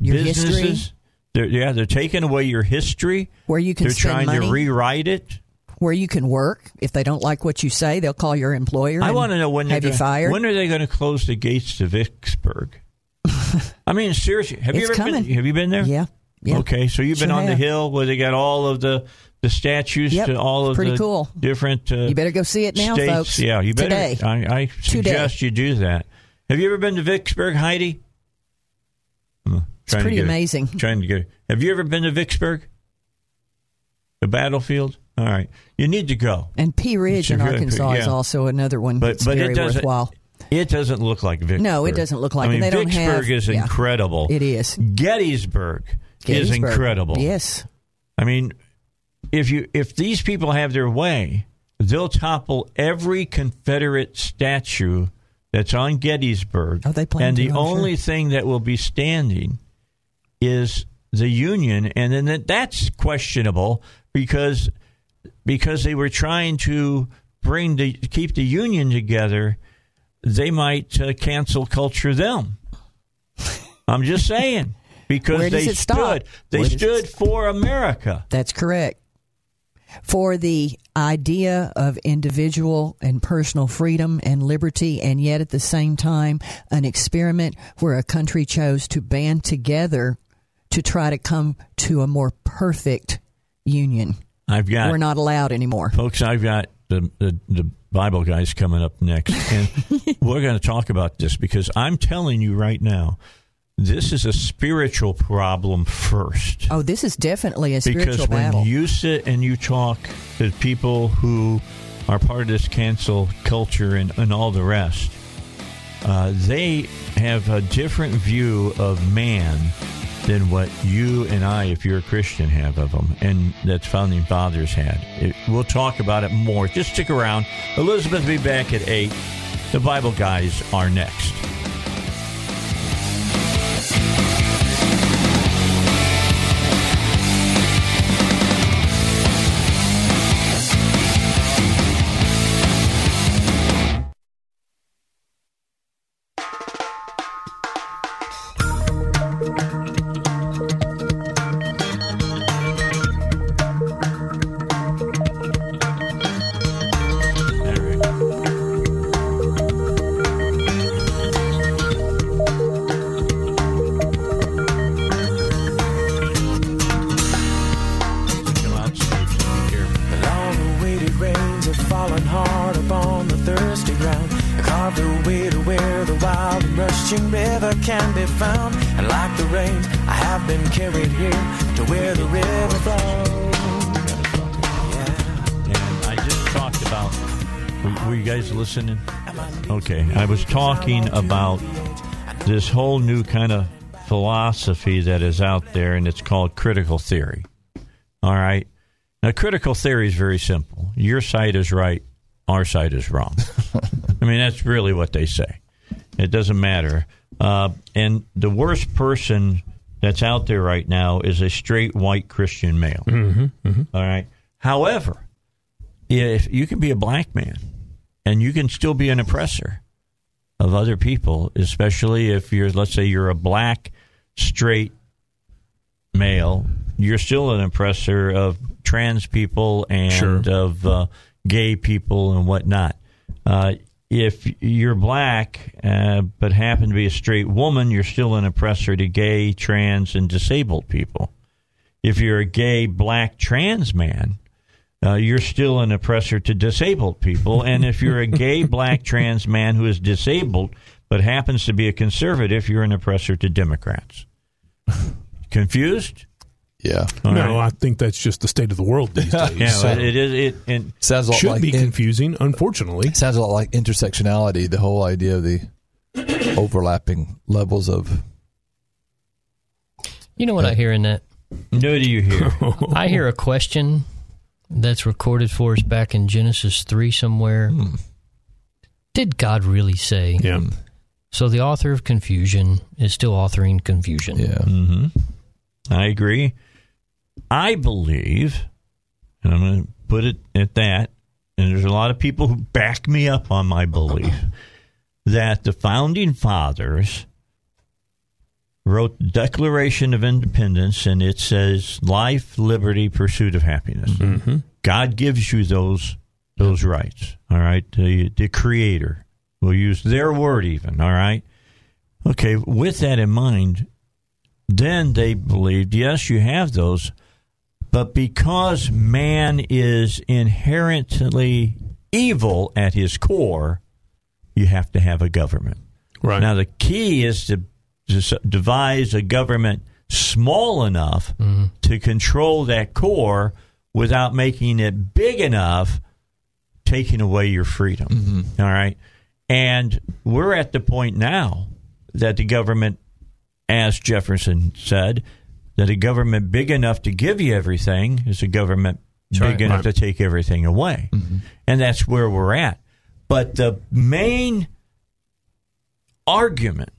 Your businesses. history. They're, yeah, they're taking away your history. where you can They're trying money, to rewrite it. Where you can work. If they don't like what you say, they'll call your employer. I want to know when they're have you gonna, fired. When are they going to close the gates to Vicksburg? I mean, seriously, have you ever coming. been? Have you been there? Yeah, yeah. Okay, so you've been Sure on the hill where they got all of the the statues Yep, to all of pretty the cool. different. Uh, You better go see it now, states. folks. Yeah, you better. Today. I, I suggest you do that. Have you ever been to Vicksburg, Heidi? It's pretty amazing. Trying to get. Have you ever been to Vicksburg? The battlefield. All right, you need to go. And Pea Ridge in Arkansas is also another one But that's but very it doesn't. worthwhile. It doesn't look like Vicksburg. No, it doesn't look like I it. mean, They don't Vicksburg have- is yeah. incredible. It is. Gettysburg, is incredible. Yes. I mean, if you if these people have their way, they'll topple every Confederate statue that's on Gettysburg. Oh, they plan and the only sure. thing that will be standing is the Union, and then that, that's questionable because because they were trying to bring the keep the Union together. They might uh, cancel culture them. I'm just saying because they it stop? stood they Where stood for America. That's correct. For the idea of individual and personal freedom and liberty, and yet at the same time, an experiment where a country chose to band together to try to come to a more perfect union. I've got We're not allowed anymore. Folks, I've got the, the, the Bible guys coming up next, and we're going to talk about this because I'm telling you right now, this is a spiritual problem first. Oh, this is definitely a spiritual because when battle. you sit and you talk to people who are part of this cancel culture and, and all the rest, uh, they have a different view of man than what you and I, if you're a Christian, have of them, and that founding fathers had. It, we'll talk about it more. Just stick around. Elizabeth will be back at 8. The Bible guys are next. I was talking about this whole new kind of philosophy that is out there, and it's called critical theory. All right. Now, critical theory is very simple. Your side is right, our side is wrong. I mean, that's really what they say. It doesn't matter. Uh, and the worst person that's out there right now is a straight white Christian male. All right. However, if you can be a black man and you can still be an oppressor of other people, especially if you're, let's say, you're a black straight male, you're still an oppressor of trans people and Sure. of uh, gay people and whatnot. Uh, if you're black uh, but happen to be a straight woman, you're still an oppressor to gay, trans, and disabled people. If you're a gay black trans man, uh, you're still an oppressor to disabled people. And if you're a gay black trans man who is disabled but happens to be a conservative, you're an oppressor to Democrats. Confused? Yeah. All no, right. I think that's just the state of the world these days. Yeah, So- it it is. It and Sounds a lot Should like be in- confusing, unfortunately. sounds a lot like intersectionality. The whole idea of the overlapping levels of You know what I hear in that? No, do you hear? I hear a question that's recorded for us back in Genesis 3 somewhere. Did God really say? Yeah. So the author of confusion is still authoring confusion. yeah. hmm I agree. I believe, and I'm going to put it at that, and there's a lot of people who back me up on my belief that the founding fathers wrote the Declaration of Independence, and it says life, liberty, pursuit of happiness. Mm-hmm. God gives you those those rights. All right, the the Creator will use their word, even. All right. Okay. With that in mind, then they believed, yes, you have those, but because man is inherently evil at his core, you have to have a government. Right. Now, the key is to, devise a government small enough mm-hmm. to control that core without making it big enough, taking away your freedom. Mm-hmm. All right. And we're at the point now that the government, as Jefferson said, that a government big enough to give you everything is a government big right. enough Right. to take everything away. Mm-hmm. And that's where we're at. But the main argument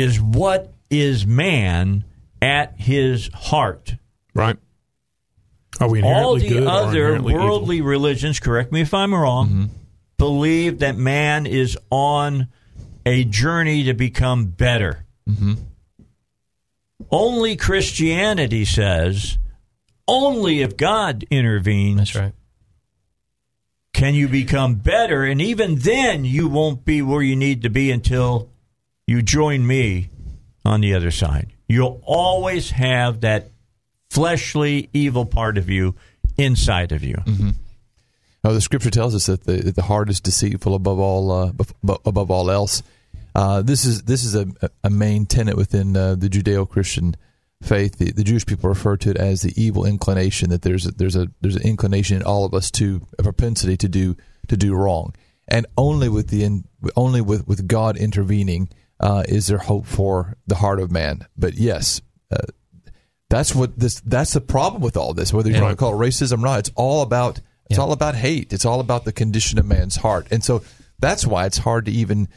is what is man at his heart. Right. Are we All the other inherently evil? worldly religions, correct me if I'm wrong, mm-hmm. believe that man is on a journey to become better. Mm-hmm. Only Christianity says only if God intervenes That's right. can you become better. And even then, you won't be where you need to be until you join me on the other side. You'll always have that fleshly, evil part of you inside of you. Oh, the scripture tells us that the, the heart is deceitful above all uh, above all else. Uh, this is this is a, a main tenet within uh, the Judeo-Christian faith. The, the Jewish people refer to it as the evil inclination. That there's a, there's a there's an inclination in all of us to a propensity to do to do wrong, and only with the only with with God intervening uh, is there hope for the heart of man. But yes, uh, that's what this that's the problem with all this. Whether you want to call it racism or not, it's all about it's Yeah. all about hate. It's all about the condition of man's heart, and so that's why it's hard to even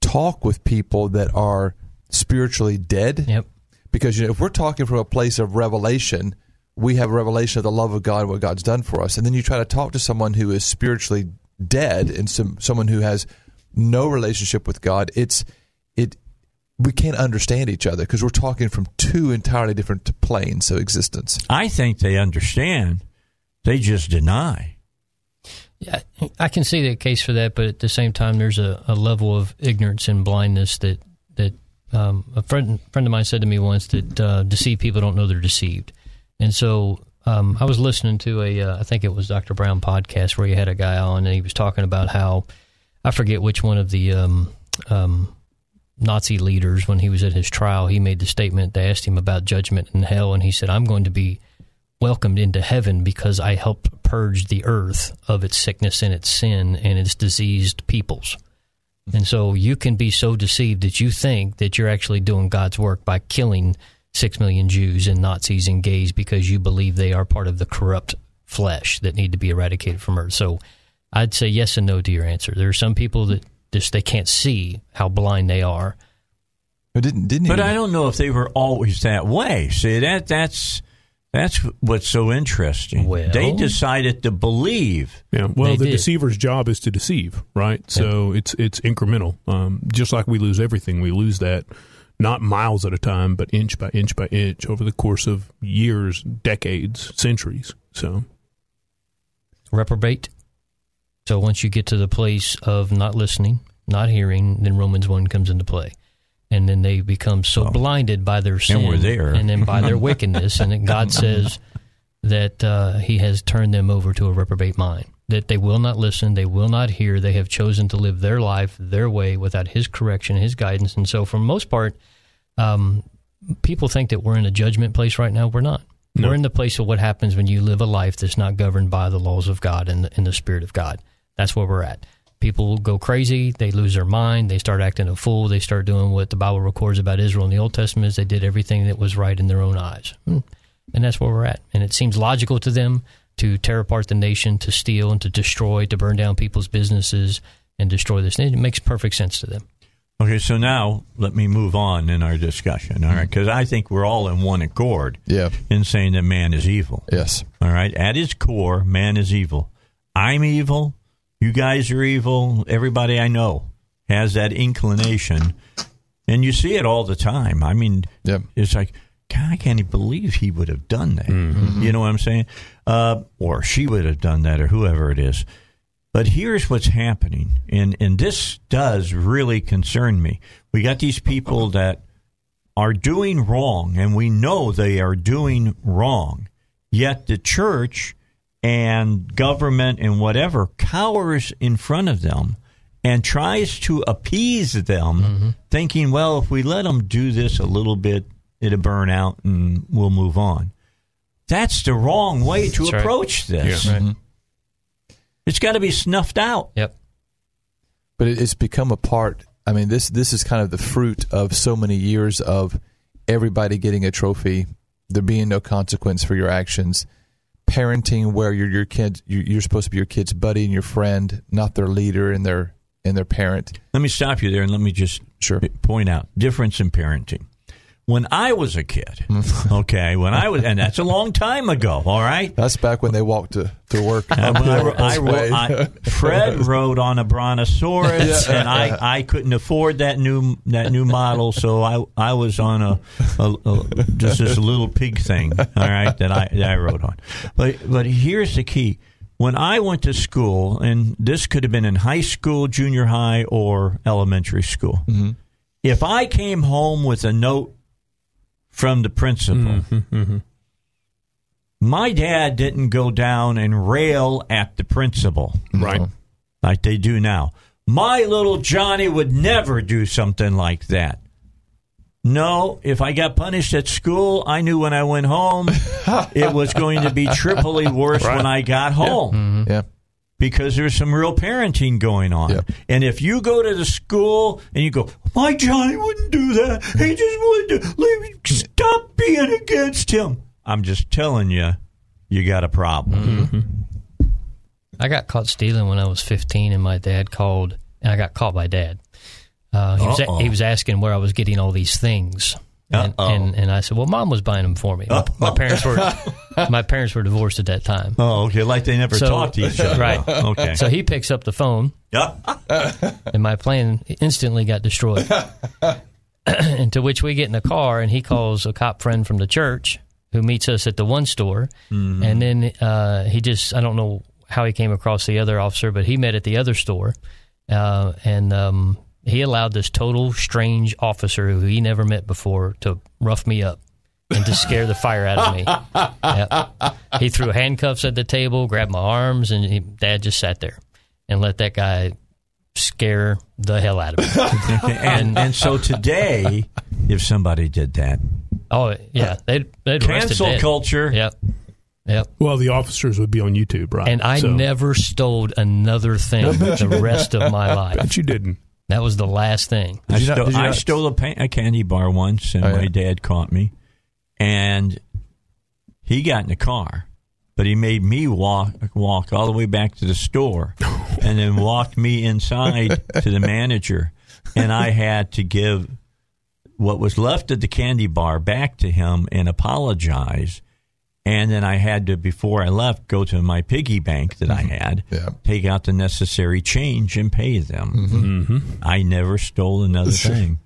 talk with people that are spiritually dead. Yep. Because you know, if we're talking from a place of revelation, we have a revelation of the love of God and what God's done for us, and then you try to talk to someone who is spiritually dead and some someone who has no relationship with God. It's it we can't understand each other because we're talking from two entirely different planes of existence. I think they understand, they just deny. Yeah, I can see the case for that, but at the same time, there's a, a level of ignorance and blindness that that um, a friend friend of mine said to me once that uh, deceived people don't know they're deceived, and so um, I was listening to a uh, I think it was Dr. Brown podcast where he had a guy on and he was talking about how I forget which one of the um, um, Nazi leaders when he was at his trial he made the statement they asked him about judgment and hell and he said I'm going to be welcomed into heaven because I helped purge the earth of its sickness and its sin and its diseased peoples. And so you can be so deceived that you think that you're actually doing God's work by killing six million Jews and Nazis and gays because you believe they are part of the corrupt flesh that need to be eradicated from earth. So I'd say yes and no to your answer. There are some people that just they can't see how blind they are. But didn't didn't But he, I don't know if they were always that way. See that that's that's what's so interesting. Well- they decided to believe. Yeah. Well, They the did. deceiver's job is to deceive, right? So it's it's incremental. Um, just like we lose everything, we lose that not miles at a time, but inch by inch by inch over the course of years, decades, centuries. So reprobate. So once you get to the place of not listening, not hearing, then Romans 1 comes into play. And then they become so blinded by their sin we're there. and then by their wickedness. And then God says that uh, He has turned them over to a reprobate mind, that they will not listen, they will not hear, they have chosen to live their life their way without His correction, His guidance. And so, for the most part, um, people think that we're in a judgment place right now. We're not. No. We're in the place of what happens when you live a life that's not governed by the laws of God and the, and the Spirit of God. That's where we're at. People go crazy. They lose their mind. They start acting a fool. They start doing what the Bible records about Israel in the Old Testament is they did everything that was right in their own eyes. Hmm. And that's where we're at. And it seems logical to them to tear apart the nation, to steal and to destroy, to burn down people's businesses and destroy this. Nation. It makes perfect sense to them. Okay, so now let me move on in our discussion. All right, because I think we're all in one accord Yeah. in saying that man is evil. Yes. All right, at his core, man is evil. I'm evil. You guys are evil. Everybody I know has that inclination, and you see it all the time. I mean, Yep. it's like, God, I can't even believe he would have done that. You know what I'm saying? Uh, or she would have done that, or whoever it is. But here's what's happening, and and this does really concern me. We got these people that are doing wrong, and we know they are doing wrong. Yet the church and government and whatever cowers in front of them and tries to appease them, mm-hmm. thinking, well, if we let them do this a little bit, it'll burn out and we'll move on. That's the wrong way to That's right. approach this. Yeah. Right. Mm-hmm. It's got to be snuffed out. Yep. but it's become a part. I mean, this this is kind of the fruit of so many years of everybody getting a trophy, there being no consequence for your actions, parenting where you're your kid, you're, you're supposed to be your kid's buddy and your friend, not their leader and their and their parent. Let me stop you there and let me just Sure. point out difference in parenting. When I was a kid, okay, when I was, and that's a long time ago, all right. That's back when they walked to, to work. I, I, I. Fred rode on a Brontosaurus, and I, I couldn't afford that new that new model, so I I was on a, a, a just this little pig thing, all right, that I that I rode on. But but here's the key: when I went to school, and this could have been in high school, junior high, or elementary school, mm-hmm. if I came home with a note from the principal. Mm-hmm, mm-hmm. My dad didn't go down and rail at the principal Right. like they do now. My little Johnny would never do something like that. No, if I got punished at school, I knew when I went home it was going to be triply worse when I got home yeah. Mm-hmm. Because there's some real parenting going on. Yep. And if you go to the school and you go, my Johnny wouldn't do that. He just wanted to leave. Stop being against him. I'm just telling you, you got a problem. I got caught stealing when I was 15, and my dad called, and I got caught by dad. Uh, he, was Uh-oh. he was asking where I was getting all these things, and, and and I said, "Well, mom was buying them for me. My, my parents were my parents were divorced at that time. Oh, okay. Like they never So- talked to each other. Right. Okay. So he picks up the phone, Yeah. and my plan instantly got destroyed. and to which we get in the car, and he calls a cop friend from the church who meets us at the one store, and then uh, he just I don't know how he came across the other officer, but he met at the other store, uh, and um, he allowed this total strange officer who he never met before to rough me up. And to scare the fire out of me, Yep. he threw handcuffs at the table, grabbed my arms, and he, Dad just sat there and let that guy scare the hell out of me. and and so today, if somebody did that, Oh yeah, uh, they'd they'd cancel culture. Yep, yep. Well, the officers would be on YouTube, right? And I So- never stole another thing the rest of my life. Bet you didn't. That was the last thing. I, Did you not- stole, I not- stole a, pa- a candy bar once, and Oh, yeah. my dad caught me. And he got in the car, but he made me walk walk all the way back to the store, and then walked me inside to the manager, and I had to give what was left of the candy bar back to him and apologize. And then I had to, before I left, go to my piggy bank that I mm-hmm. had, Yeah. take out the necessary change and pay them. Mm-hmm. Mm-hmm. I never stole another thing.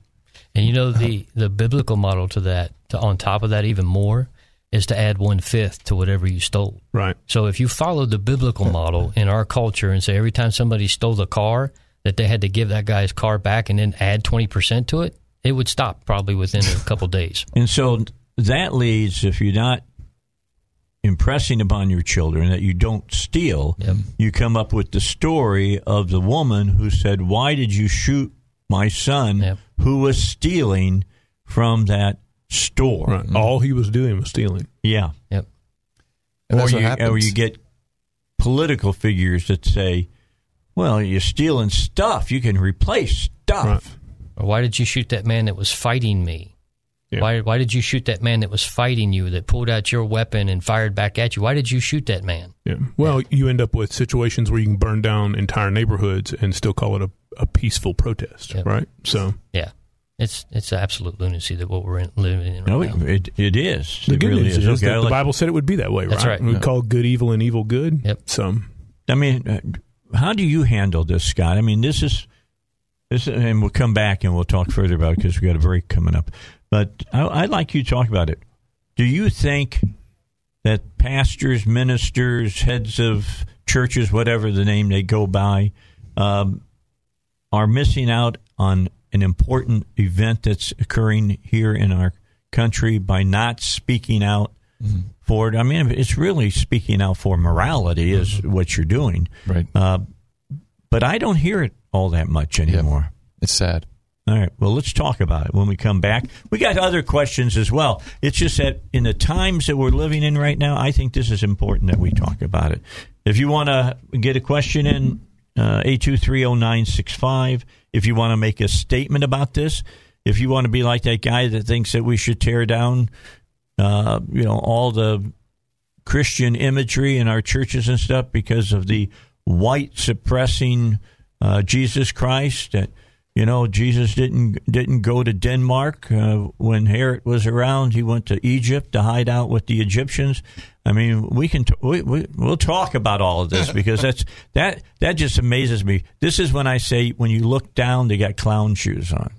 And you know the the biblical model to that, to on top of that, even more, is to add one fifth to whatever you stole. Right. So if you follow the biblical model in our culture and say every time somebody stole the car that they had to give that guy's car back and then add twenty percent to it, it would stop probably within a couple days. And so that leads, if you're not impressing upon your children that you don't steal, Yep. you come up with the story of the woman who said, Why did you shoot my son Yep. who was stealing from that store? Right. Mm-hmm. All he was doing was stealing. Yeah. Yep. And or, that's what you, happens. or you get political figures that say, Well, you're stealing stuff. You can replace stuff. Right. Or why did you shoot that man that was fighting me? Yeah. Why why did you shoot that man that was fighting you that pulled out your weapon and fired back at you? Why did you shoot that man? Yeah. Well, you end up with situations where you can burn down entire neighborhoods and still call it a, a peaceful protest, Yep. right? So Yeah. It's it's absolute lunacy that what we're in, living in right No, now. it, it is. the it good really news is. is Okay, that the Bible said it would be that way, right? That's right. We Yeah. call good evil and evil good. Yep. So I mean, uh, how do you handle this, Scott? I mean, this is this, is- and we'll come back and we'll talk further about it because we got a break coming up. But I, I'd like you to talk about it. Do you think that pastors, ministers, heads of churches, whatever the name they go by, um, are missing out on an important event that's occurring here in our country by not speaking out for it? I mean, it's really speaking out for morality is what you're doing. Right. Uh, but I don't hear it all that much anymore. It's sad. All right. Well, let's talk about it when we come back. We got other questions as well. It's just that in the times that we're living in right now, I think this is important that we talk about it. If you want to get a question in, uh, 8230965. If you want to make a statement about this, if you want to be like that guy that thinks that we should tear down, uh, you know, all the Christian imagery in our churches and stuff because of the white suppressing uh, Jesus Christ. That you know, Jesus didn't didn't go to Denmark uh, when Herod was around. He went to Egypt to hide out with the Egyptians. I mean, we can t- we, we we'll talk about all of this because that's that that just amazes me. This is when I say when you look down, they got clown shoes on.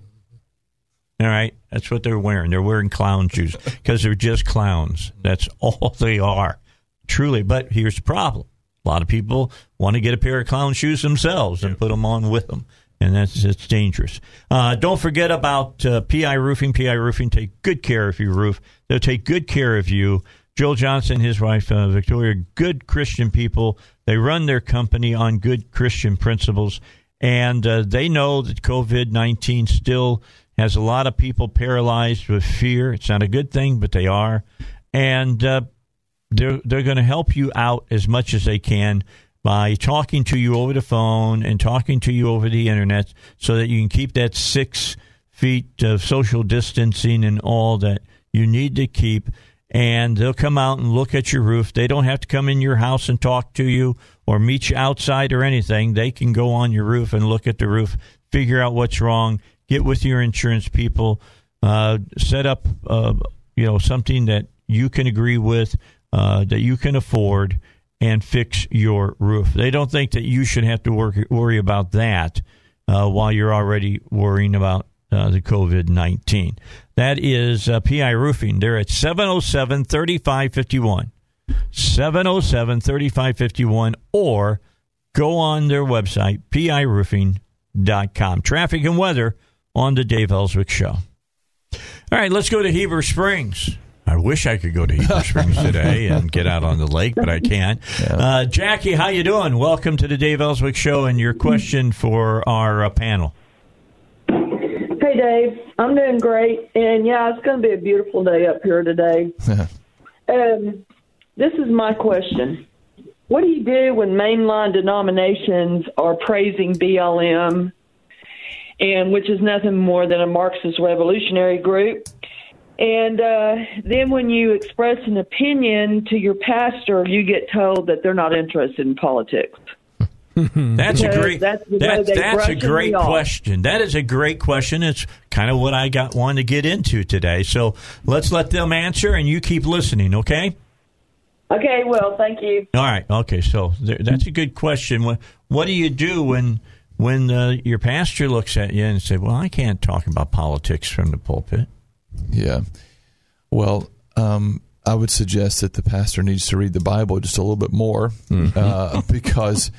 All right, that's what they're wearing. They're wearing clown shoes because they're just clowns. That's all they are, truly. But here's the problem: a lot of people want to get a pair of clown shoes themselves and put them on with them and that's it's dangerous. Uh, don't forget about uh, PI Roofing. PI Roofing take good care of your roof. They'll take good care of you. Joel Johnson, and his wife uh, Victoria, good Christian people. They run their company on good Christian principles, and uh, they know that COVID nineteen still has a lot of people paralyzed with fear. It's not a good thing, but they are, and uh, they're they're going to help you out as much as they can by talking to you over the phone and talking to you over the internet so that you can keep that six feet of social distancing and all that you need to keep. And they'll come out and look at your roof. They don't have to come in your house and talk to you or meet you outside or anything. They can go on your roof and look at the roof, figure out what's wrong, get with your insurance people, uh, set up, uh, you know, something that you can agree with, uh, that you can afford, and fix your roof. They don't think that you should have to work, worry about that uh, while you're already worrying about uh, the COVID 19. That is uh, PI Roofing. They're at 707 3551. 707 3551 or go on their website, piroofing.com. Traffic and weather on the Dave Elswick Show. All right, let's go to Heber Springs. I wish I could go to Heber Springs today and get out on the lake, but I can't. Yeah. Uh, Jackie, how you doing? Welcome to the Dave Elswick Show and your question for our uh, panel. Hey, Dave. I'm doing great, and yeah, it's going to be a beautiful day up here today. um, this is my question. What do you do when mainline denominations are praising BLM, and which is nothing more than a Marxist revolutionary group? And uh, then when you express an opinion to your pastor, you get told that they're not interested in politics. that's a great that's, that, that's a great question. That is a great question. It's kind of what I got wanted to get into today. So let's let them answer, and you keep listening. Okay. Okay. Well, thank you. All right. Okay. So that's a good question. What What do you do when when uh, your pastor looks at you and says, "Well, I can't talk about politics from the pulpit"? Yeah. Well, um, I would suggest that the pastor needs to read the Bible just a little bit more mm-hmm. uh, because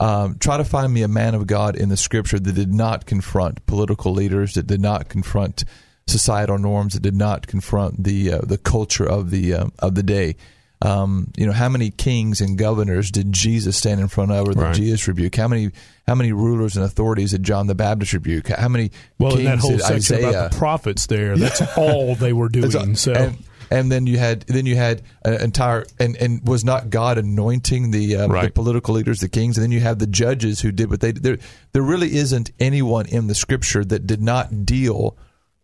um, try to find me a man of God in the scripture that did not confront political leaders, that did not confront societal norms, that did not confront the uh, the culture of the uh, of the day. Um, you know, how many kings and governors did Jesus stand in front of, or did right. Jesus rebuke? How many how many rulers and authorities did John the Baptist rebuke? How many well, kings in that whole did section Isaiah? about the prophets there, that's all they were doing. so. And, and then you had then you had an entire and, and was not God anointing the, uh, right. the political leaders, the kings, and then you have the judges who did what they did. There, there really isn't anyone in the Scripture that did not deal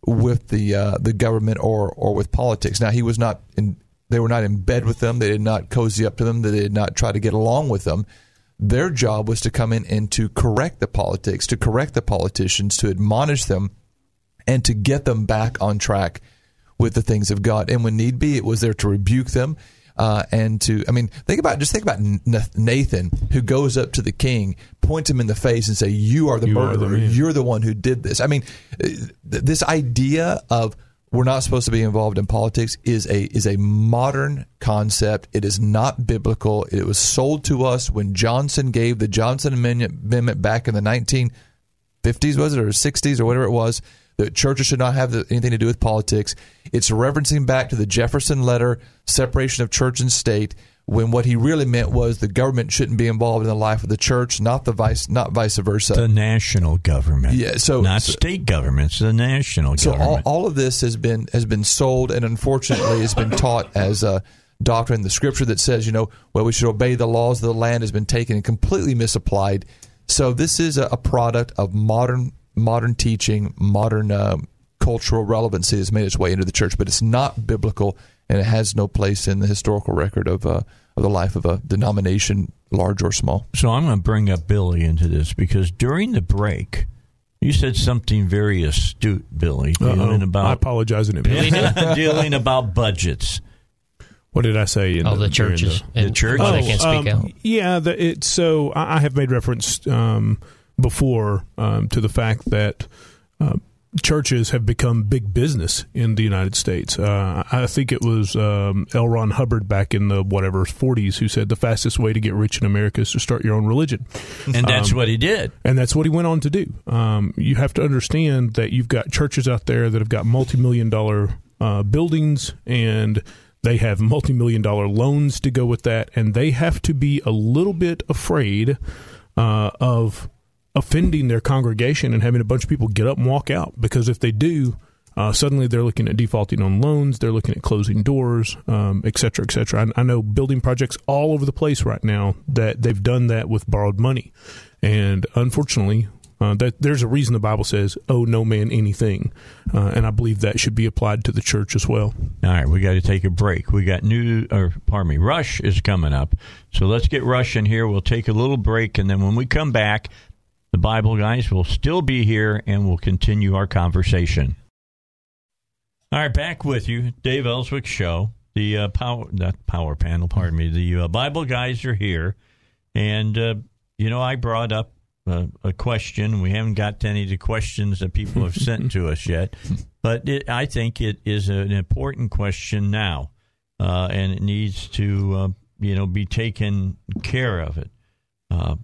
with the uh, the government or or with politics. Now he was not in they were not in bed with them. They did not cozy up to them. They did not try to get along with them. Their job was to come in and to correct the politics, to correct the politicians, to admonish them, and to get them back on track with the things of God. And when need be, it was there to rebuke them. Uh, and to, I mean, think about just think about Nathan who goes up to the king, points him in the face, and say, "You are the you murderer. Are the You're the one who did this." I mean, uh, this idea of we're not supposed to be involved in politics is a is a modern concept. It is not biblical. It was sold to us when Johnson gave the Johnson Amendment back in the 1950s, was it or 60s or whatever it was. That churches should not have anything to do with politics. It's referencing back to the Jefferson letter, separation of church and state when what he really meant was the government shouldn't be involved in the life of the church, not the vice, not vice versa. The national government, yeah. So not so, state governments, the national so government. All, all, of this has been has been sold, and unfortunately, has been taught as a doctrine. The scripture that says, you know, well, we should obey the laws of the land has been taken and completely misapplied. So this is a, a product of modern modern teaching, modern uh, cultural relevancy has made its way into the church, but it's not biblical and it has no place in the historical record of uh, of the life of a denomination, large or small. So I'm going to bring up Billy into this because during the break, you said something very astute, Billy, dealing about I apologize in advance. dealing about budgets. What did I say? In Oh, the during churches. The church. Oh, they can't speak um, out. Yeah, the, it, so I I have made reference um, before um, to the fact that uh, churches have become big business in the United States. Uh, I think it was um, L. Ron Hubbard back in the whatever 40s who said the fastest way to get rich in America is to start your own religion. And that's Um, what he did. And that's what he went on to do. Um, you have to understand that you've got churches out there that have got multi million dollar uh, buildings and they have multi million dollar loans to go with that. And they have to be a little bit afraid uh, of offending their congregation and having a bunch of people get up and walk out. Because if they do, uh, suddenly they're looking at defaulting on loans, they're looking at closing doors, um, et cetera, et cetera. I, I know building projects all over the place right now that they've done that with borrowed money. And unfortunately, uh, that there's a reason the Bible says, "Oh, no man anything," uh, and I believe that should be applied to the church as well. All right, we got to take a break. We got new, or pardon me, Rush is coming up. So let's get Rush in here. We'll take a little break, and then when we come back, the Bible guys will still be here, and we'll continue our conversation. All right, back with you, Dave Elswick Show. The uh, power, not power panel, pardon me. The uh, Bible guys are here, and uh, you know I brought up uh, a question. We haven't got to any of the questions that people have sent to us yet, but it, I think it is an important question now, uh, and it needs to uh, you know be taken care of. It. Uh,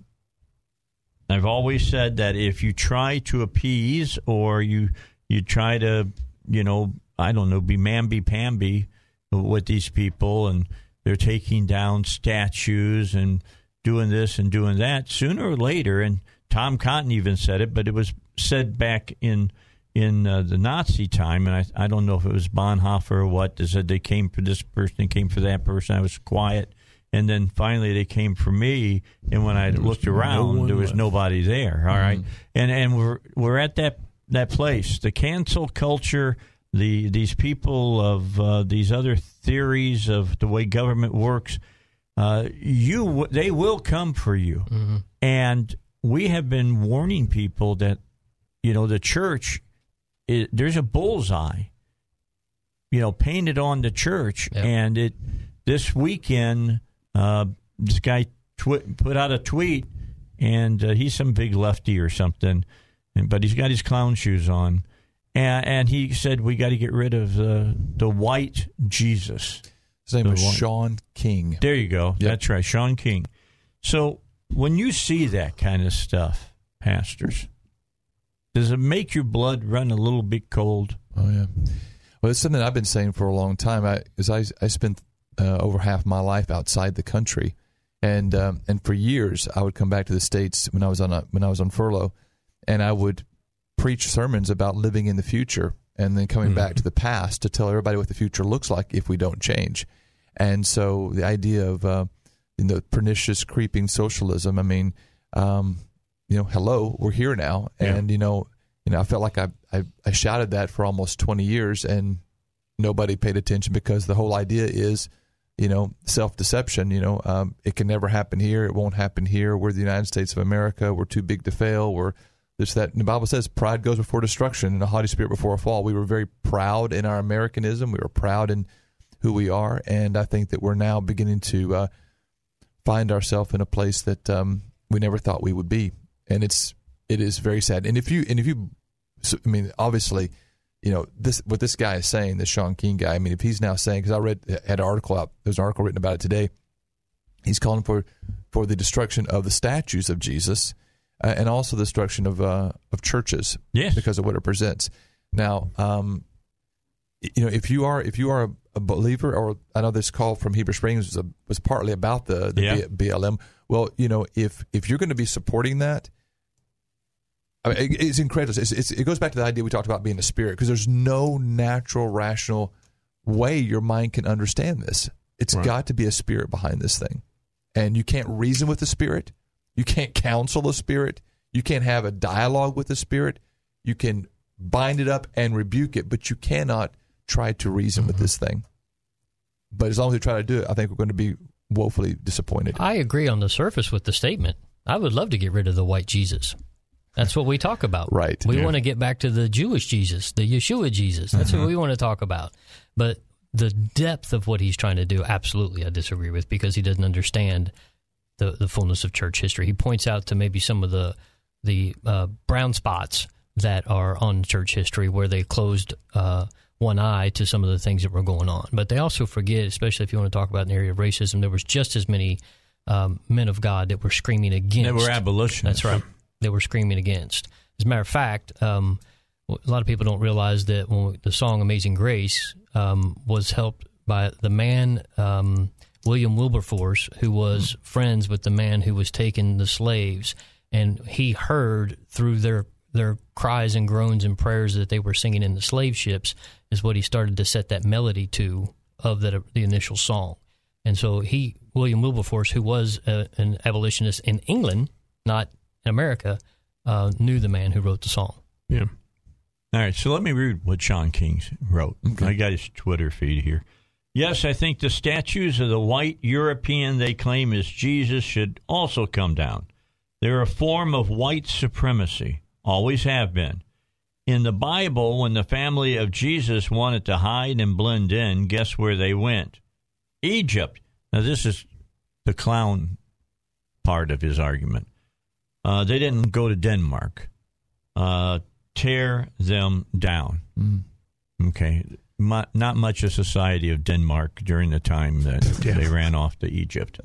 I've always said that if you try to appease or you you try to you know I don't know be mamby pamby with these people and they're taking down statues and doing this and doing that sooner or later and Tom Cotton even said it but it was said back in in uh, the Nazi time and I, I don't know if it was Bonhoeffer or what they said they came for this person they came for that person. I was quiet and then finally they came for me and when I looked around one there was left. nobody there all right? And and we're we're at that that place. The cancel culture the these people of uh, these other theories of the way government works uh, you they will come for you. And we have been warning people that you know the church it, there's a bullseye you know painted on the church Yep. and it this weekend uh, this guy twi- put out a tweet and uh, he's some big lefty or something and, but he's got his clown shoes on and, and he said we got to get rid of the the white jesus His name The was. Shaun King. there you go. Yep. That's right, Shaun King. So when you see that kind of stuff, pastors, does it make your blood run a little bit cold? Oh yeah. Well, it's something I've been saying for a long time. I, is I, I spent uh, over half my life outside the country, and um, and for years I would come back to the states when I was on a, when I was on furlough, and I would preach sermons about living in the future and then coming back to the past to tell everybody what the future looks like if we don't change. And so the idea of uh, you know pernicious creeping socialism. I mean, um, you know, hello, we're here now, Yeah. and you know, you know, I felt like I, I I shouted that for almost twenty years, and nobody paid attention because the whole idea is, you know, self deception. You know, um, it can never happen here. It won't happen here. We're the United States of America. We're too big to fail. We're this that. And the Bible says pride goes before destruction, and a haughty spirit before a fall. We were very proud in our Americanism. We were proud in who we are, and I think that we're now beginning to uh, find ourselves in a place that um, we never thought we would be, and it's it is very sad. And if you and if you, I mean, obviously, you know this what this guy is saying, this Shaun King guy. I mean, if he's now saying because I read had an article out, there's an article written about it today. He's calling for for the destruction of the statues of Jesus, uh, and also the destruction of uh, of churches Yes. because of what it presents. Now, um, you know, if you are if you are a, a believer, or I know this call from Heber Springs was a, was partly about the the Yeah. BLM. Well, you know, if if you're going to be supporting that, I mean, it- it's incredible. It's, it's, it goes back to the idea we talked about being a spirit because there's no natural, rational way your mind can understand this. It's Right. got to be a spirit behind this thing, and you can't reason with the spirit. You can't counsel the spirit. You can't have a dialogue with the spirit. You can bind it up and rebuke it, but you cannot try to reason with mm-hmm. this thing. But as long as we try to do it, I think we're going to be woefully disappointed. I agree on the surface with the statement. I would love to get rid of the white Jesus. That's what we talk about. Right. We Yeah. want to get back to the Jewish Jesus, the Yeshua Jesus. That's what we want to talk about. But the depth of what he's trying to do, absolutely, I disagree with because he doesn't understand the, the fullness of church history. He points out to maybe some of the the uh, brown spots that are on church history where they closed uh, one eye to some of the things that were going on. But they also forget, especially if you want to talk about an area of racism, there was just as many um, men of God that were screaming against. They were abolitionists. That's right. They were screaming against. As a matter of fact, um, a lot of people don't realize that when the song "Amazing Grace" um, was helped by the man um, William Wilberforce, who was friends with the man who was taking the slaves, and he heard through their their cries and groans and prayers that they were singing in the slave ships is what he started to set that melody to of the the initial song. And so he, William Wilberforce, who was a, an abolitionist in England, not in America, uh, knew the man who wrote the song. Yeah. All right, so let me read what Shaun King wrote. I got his Twitter feed here. Yes, I think the statues of the white European they claim is Jesus should also come down. They're a form of white supremacy, always have been. In the Bible, when the family of Jesus wanted to hide and blend in, guess where they went? Egypt. Now, this is the clown part of his argument. Uh, they didn't go to Denmark. Uh, tear them down. Okay. Mu not much a society of Denmark during the time that they ran off to Egypt.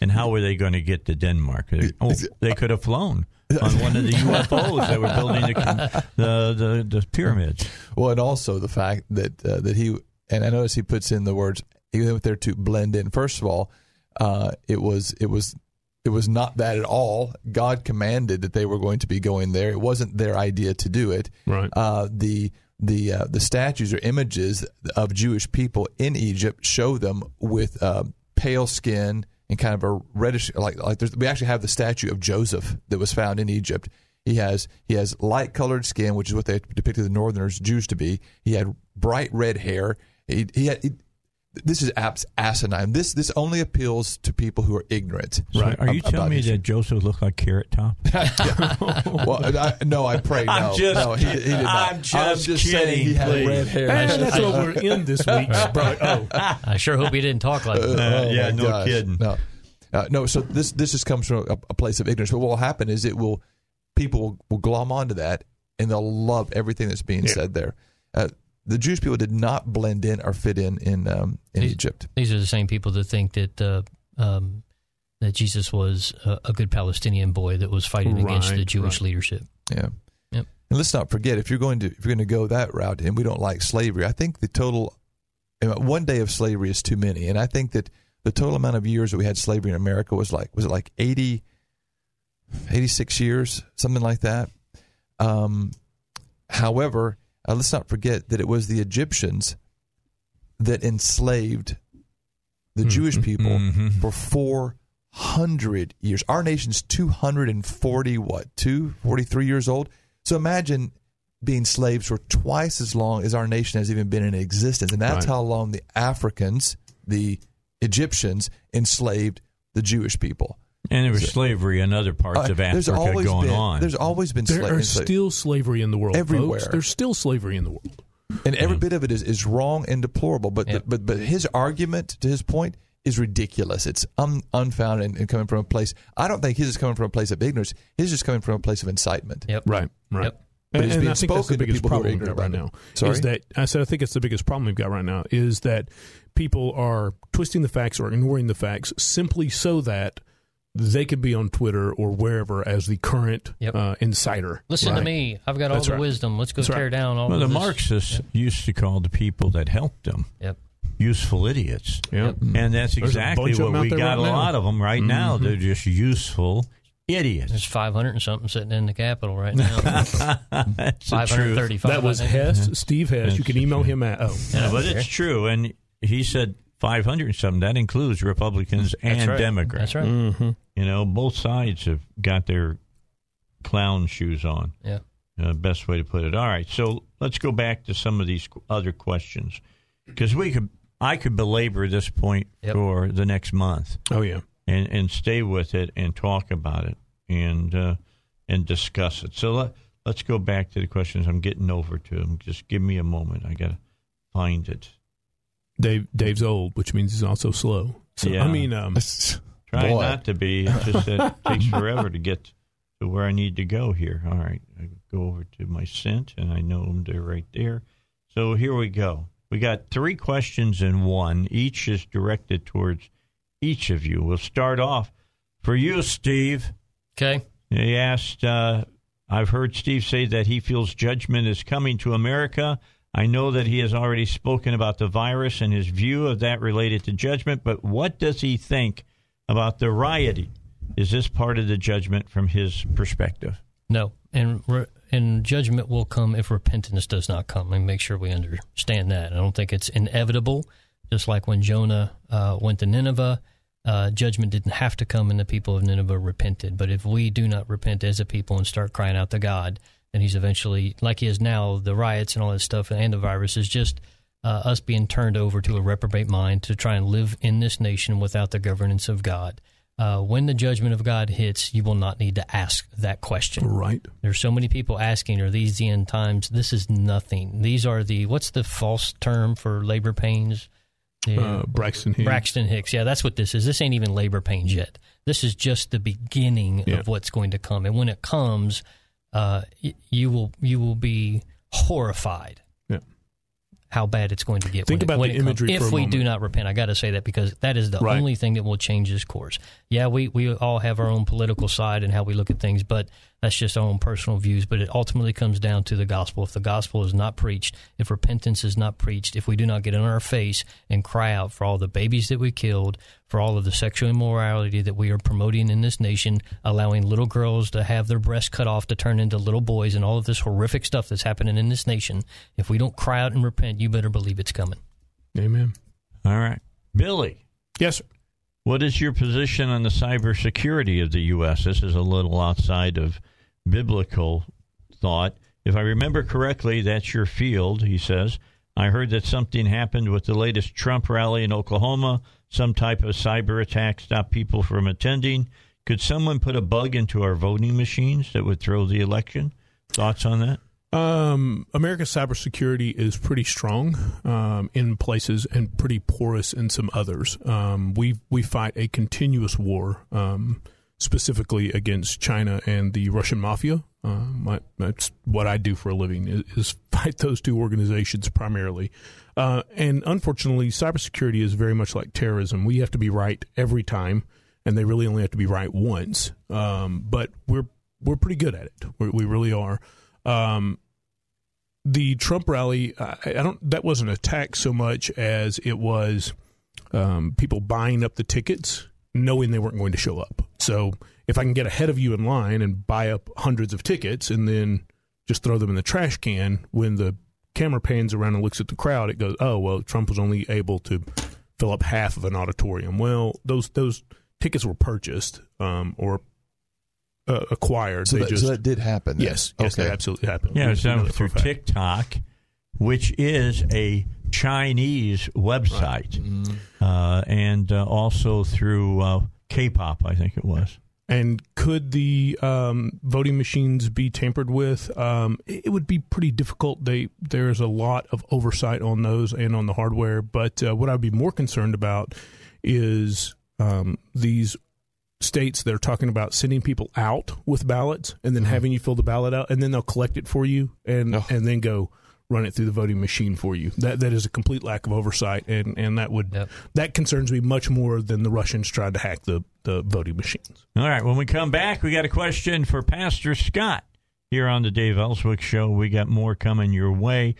And how were they going to get to Denmark? They, oh, they could have flown on one of the UFOs that were building the, the, the, the pyramids. Well, and also the fact that uh, that he and I notice he puts in the words he went there to blend in. First of all, uh, it was it was it was not that at all. God commanded that they were going to be going there. It wasn't their idea to do it. Right. Uh, the the uh, the statues or images of Jewish people in Egypt show them with uh, pale skin and kind of a reddish like like there's, we actually have the statue of Joseph that was found in Egypt. He has he has light colored skin, which is what they depicted the Northerners Jews to be. He had bright red hair. He, he had. He, this is abs- asinine. This this only appeals to people who are ignorant. So are you telling me his- that Joseph looked like Carrot Top? well, I, no, I pray no. I'm just- no, he, he did not. I'm just saying he kidding, had please. red hair. And that's what we're in this week. Bro- Oh, I sure hope he didn't talk like that. Uh, Oh, yeah, no gosh. kidding. No, uh, no. So this this just comes from a, a place of ignorance. But what will happen is it will people will, will glom onto that and they'll love everything that's being Yeah. said there. Uh, the Jewish people did not blend in or fit in in um, in These- Egypt. These are the same people that think that uh, um, that Jesus was a, a good Palestinian boy that was fighting against the Jewish right. leadership. Yeah. Yep. And let's not forget if you're going to if you're going to go that route and we don't like slavery, I think the total one day of slavery is too many, and I think that the total amount of years that we had slavery in America was like was it like 80, 86 years, something like that. Um, however, uh, let's not forget that it was the Egyptians that enslaved the Jewish people Mhm. for four hundred years. Our nation's two hundred and forty what two forty three years old. So imagine being slaves for twice as long as our nation has even been in existence, and that's Right. how long the Africans, the Egyptians, enslaved the Jewish people. And there was slavery in other parts Uh, of there's Africa always going been, on. There's always been there sla- are still slavery in the world, Everywhere. Folks. There's still slavery in the world. and every bit of it is, is wrong and deplorable. But Yep. the, but but his argument to his point is ridiculous. It's un, unfounded and, and coming from a place. I don't think his is coming from a place of ignorance. His is coming from a place of incitement. Yep. Right. Right. Yep. But And, and I think that's the biggest people who are problem we've got right ignorant now. about. Sorry? Is that I said I think it's the biggest problem we've got right now is that people are twisting the facts or ignoring the facts simply so that they could be on Twitter or wherever as the current Yep. uh, insider. Listen right? to me. I've got all That's the right. wisdom. Let's go That's tear right. down all well, the this. Marxists used to call the people that helped them Yep. useful idiots. Yep. And that's There's exactly what we got right a now. lot of them right now. They're just useful idiots. There's 500 and something sitting in the Capitol right now. that's the 535. That was I think. Hess, Steve Hess. You can email him at oh. Yeah, but it's true. And he said 500 and something. That includes Republicans and That's right. Democrats. That's right. Mm-hmm. You know, both sides have got their clown shoes on. Yeah. Uh, best way to put it. All right, so let's go back to some of these other questions because we could I could belabor this point Yep. for the next month Oh yeah. and and stay with it and talk about it and uh, and discuss it. So let let's go back to the questions. I'm getting over to them. Just give me a moment. I gotta find it. Dave Dave's old, which means he's also slow. So Yeah. I mean, um, Try Boy. not to be. It's just that it takes forever to get to where I need to go here. All right, I go over to my scent, and I know them. They're right there. So here we go. We got three questions in one. Each is directed towards each of you. We'll start off for you, Steve. Okay. He asked, uh, I've heard Steve say that he feels judgment is coming to America. I know that he has already spoken about the virus and his view of that related to judgment, but what does he think about the rioting? Is this part of the judgment from his perspective? No, and and judgment will come if repentance does not come. And make sure we understand that. I don't think it's inevitable. Just like when Jonah uh, went to Nineveh, uh, judgment didn't have to come, and the people of Nineveh repented. But if we do not repent as a people and start crying out to God, then He's eventually, like He is now, the riots and all that stuff, and the virus is just uh, us being turned over to a reprobate mind to try and live in this nation without the governance of God. Uh, when the judgment of God hits, you will not need to ask that question. right. There's so many people asking, are these the end times? This is nothing. These are the, what's the false term for labor pains? The- Uh, Braxton Hicks. Braxton Hicks. Yeah, that's what this is. This ain't even labor pains yet. This is just the beginning Yeah. of what's going to come. And when it comes, uh, y- you will you will be horrified Yeah. how bad it's going to get. Think when it- about when the it comes. imagery If for a we do not repent, I got to say that because that is the Right. only thing that will change this course. Yeah, we we all have our own political side and how we look at things, but that's just our own personal views. But it ultimately comes down to the gospel. If the gospel is not preached, if repentance is not preached, if we do not get in our face and cry out for all the babies that we killed, for all of the sexual immorality that we are promoting in this nation, allowing little girls to have their breasts cut off to turn into little boys, and all of this horrific stuff that's happening in this nation, if we don't cry out and repent, you better believe it's coming. Amen. All right. Billy, Yes, sir. what is your position on the cybersecurity of the U.S.? This is a little outside of biblical thought. If I remember correctly, that's your field, he says. I heard that something happened with the latest Trump rally in Oklahoma. Some type of cyber attack stopped people from attending. Could someone put a bug into our voting machines that would throw the election? Thoughts on that? Um, America's cybersecurity is pretty strong um, in places and pretty porous in some others. Um, we we fight a continuous war, um, specifically against China and the Russian mafia. Um, my, that's what I do for a living is, is fight those two organizations primarily. Uh, and unfortunately, cybersecurity is very much like terrorism. We have to be right every time, and they really only have to be right once. Um, but we're we're pretty good at it. we we really are. Um, the Trump rally, I, I don't. That wasn't attack so much as it was um, people buying up the tickets, knowing they weren't going to show up. So if I can get ahead of you in line and buy up hundreds of tickets, and then just throw them in the trash can, when the camera pans around and looks at the crowd, it goes, "Oh well, Trump was only able to fill up half of an auditorium." Well, those those tickets were purchased um, or uh, acquired. So they that, just so that did happen. then. Yes, yes, Okay. that absolutely happened. Yeah, We- it's done through fact. TikTok, which is a Chinese website, uh, and uh, also through uh, K-pop, I think it was. And could the um, voting machines be tampered with? Um, it, it would be pretty difficult. They there's a lot of oversight on those and on the hardware. But uh, what I'd be more concerned about is um, these states that are talking about sending people out with ballots and then having you fill the ballot out, and then they'll collect it for you and Oh. and then go run it through the voting machine for you. That that is a complete lack of oversight, and, and that would Yep. that concerns me much more than the Russians tried to hack the the voting machines. All right, when we come back, we got a question for Pastor Scott here on the Dave Elswick Show. We got more coming your way.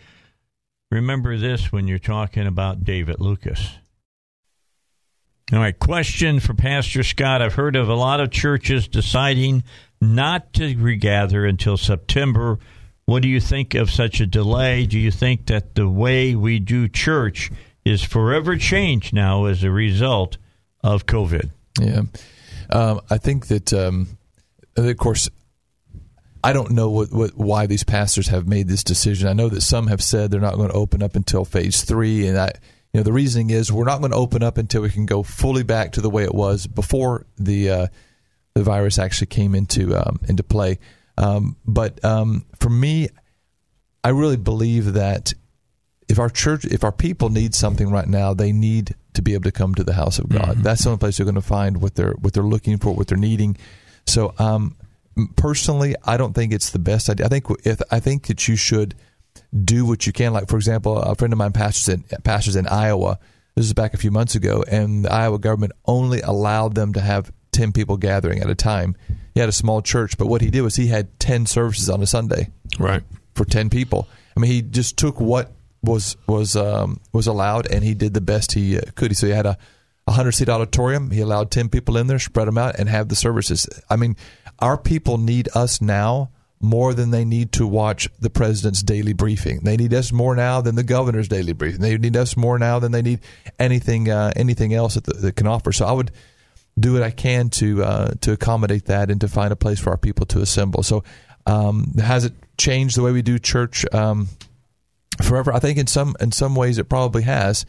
Remember this when you're talking about David Lucas. All right, question for Pastor Scott. I've heard of a lot of churches deciding not to regather until September. What do you think of such a delay? Do you think that the way we do church is forever changed now as a result of COVID? Yeah, um, I think that um, of course. I don't know what, what why these pastors have made this decision. I know that some have said they're not going to open up until phase three, and I, you know, the reasoning is we're not going to open up until we can go fully back to the way it was before the uh, the virus actually came into um, into play. Um, but um, for me, I really believe that if our church, if our people need something right now, they need to be able to come to the house of God. Mm-hmm. That's the only place they're going to find what they're what they're looking for, what they're needing. So, um, personally, I don't think it's the best idea. I think if I think that you should do what you can. Like for example, a friend of mine pastors in pastors in Iowa. This is back a few months ago, and the Iowa government only allowed them to have ten people gathering at a time. He had a small church, but what he did was he had ten services on a Sunday, right, for ten people. I mean, he just took what was was um, was allowed, and he did the best he uh, could. So he had a, a hundred seat auditorium. He allowed ten people in there, spread them out, and have the services. I mean, our people need us now more than they need to watch the president's daily briefing. They need us more now than the governor's daily briefing. They need us more now than they need anything uh, anything else that, the, that can offer. So I would do what I can to uh, to accommodate that and to find a place for our people to assemble. So um, has it changed the way we do church um, forever? I think in some in some ways it probably has,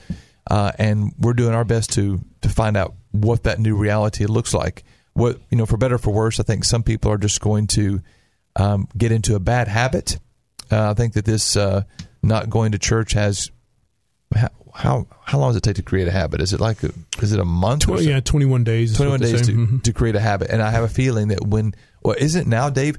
uh, and we're doing our best to to find out what that new reality looks like. What you know, for better for worse, I think some people are just going to um, get into a bad habit. Uh, I think that this uh, not going to church has how how long does it take to create a habit? Is it like a, is it a month? Tw- yeah, twenty one days. Twenty one days to, mm-hmm. to create a habit, and I have a feeling that when well, isn't now, Dave?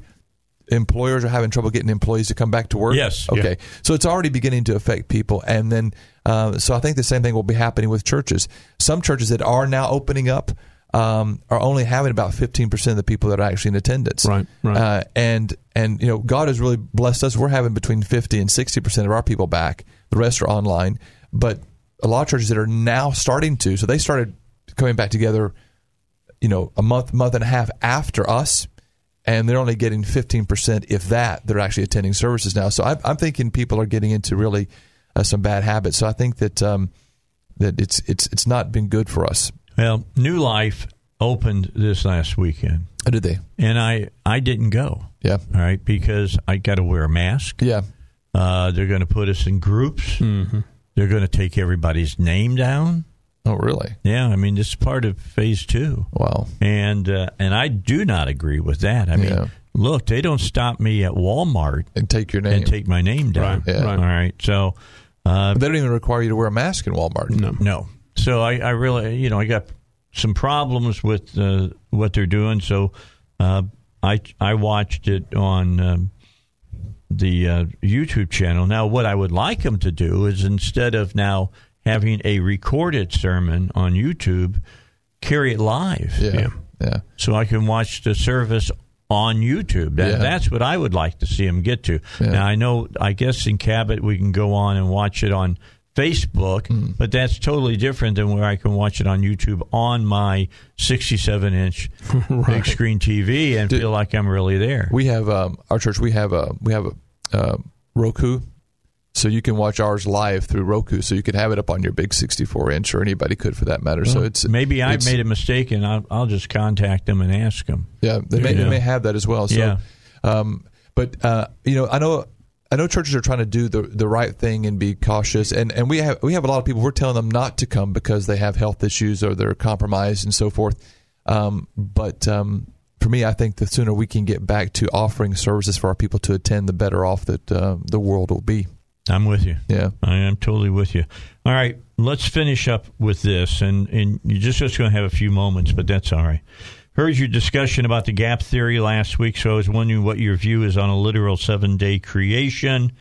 Employers are having trouble getting employees to come back to work. Yes. Okay. Yeah. So it's already beginning to affect people, and then uh, so I think the same thing will be happening with churches. Some churches that are now opening up um, are only having about 15% of the people that are actually in attendance. Right, right. Uh, and, and, you know, God has really blessed us. We're having between 50 and 60% of our people back. The rest are online. But a lot of churches that are now starting to, so they started coming back together, you know, a month, month and a half after us. And they're only getting 15%, if that, they're actually attending services now. So I'm, I'm thinking people are getting into really uh, some bad habits. So I think that, um, that it's, it's, it's not been good for us. Well, New Life opened this last weekend. Oh, did they? And I, I didn't go. Yeah. All right, because I got to wear a mask. Yeah. Uh, they're going to put us in groups. Mm-hmm. They're going to take everybody's name down. Oh, really? Yeah. I mean, this is part of phase two. Wow. And uh, and I do not agree with that. I mean, Yeah. look, they don't stop me at Walmart And take your name. and take my name down. Right, Yeah. right. All right. So, uh, they don't even require you to wear a mask in Walmart. No. No. So I, I really, you know, I got some problems with uh, what they're doing. So uh, I I watched it on um, the uh, YouTube channel. Now, what I would like them to do is instead of now having a recorded sermon on YouTube, carry it live. Yeah. Yeah. Yeah. So I can watch the service on YouTube. That, Yeah. That's what I would like to see them get to. Yeah. Now I know, I guess in Cabot we can go on and watch it on Facebook, Hmm. but that's totally different than where I can watch it on YouTube on my 67 inch big screen TV and Did- feel like I'm really there. We have um, our church. We have a we have a uh, Roku, so you can watch ours live through Roku. So you can have it up on your big 64 inch, or anybody could for that matter. so it's maybe I've made a mistake and I'll, I'll just contact them and ask them. Yeah, they may, they may have that as well. So, Yeah. um, but uh, you know, I know. I know churches are trying to do the the right thing and be cautious, and, and we have we have a lot of people. We're telling them not to come because they have health issues or they're compromised and so forth. Um, but um, for me, I think the sooner we can get back to offering services for our people to attend, the better off that uh, the world will be. I'm with you. Yeah. I am totally with you. All right, let's finish up with this, and and you're just just going to have a few moments, but that's all right. Heard your discussion about the gap theory last week, so I was wondering what your view is on a literal seven day creation.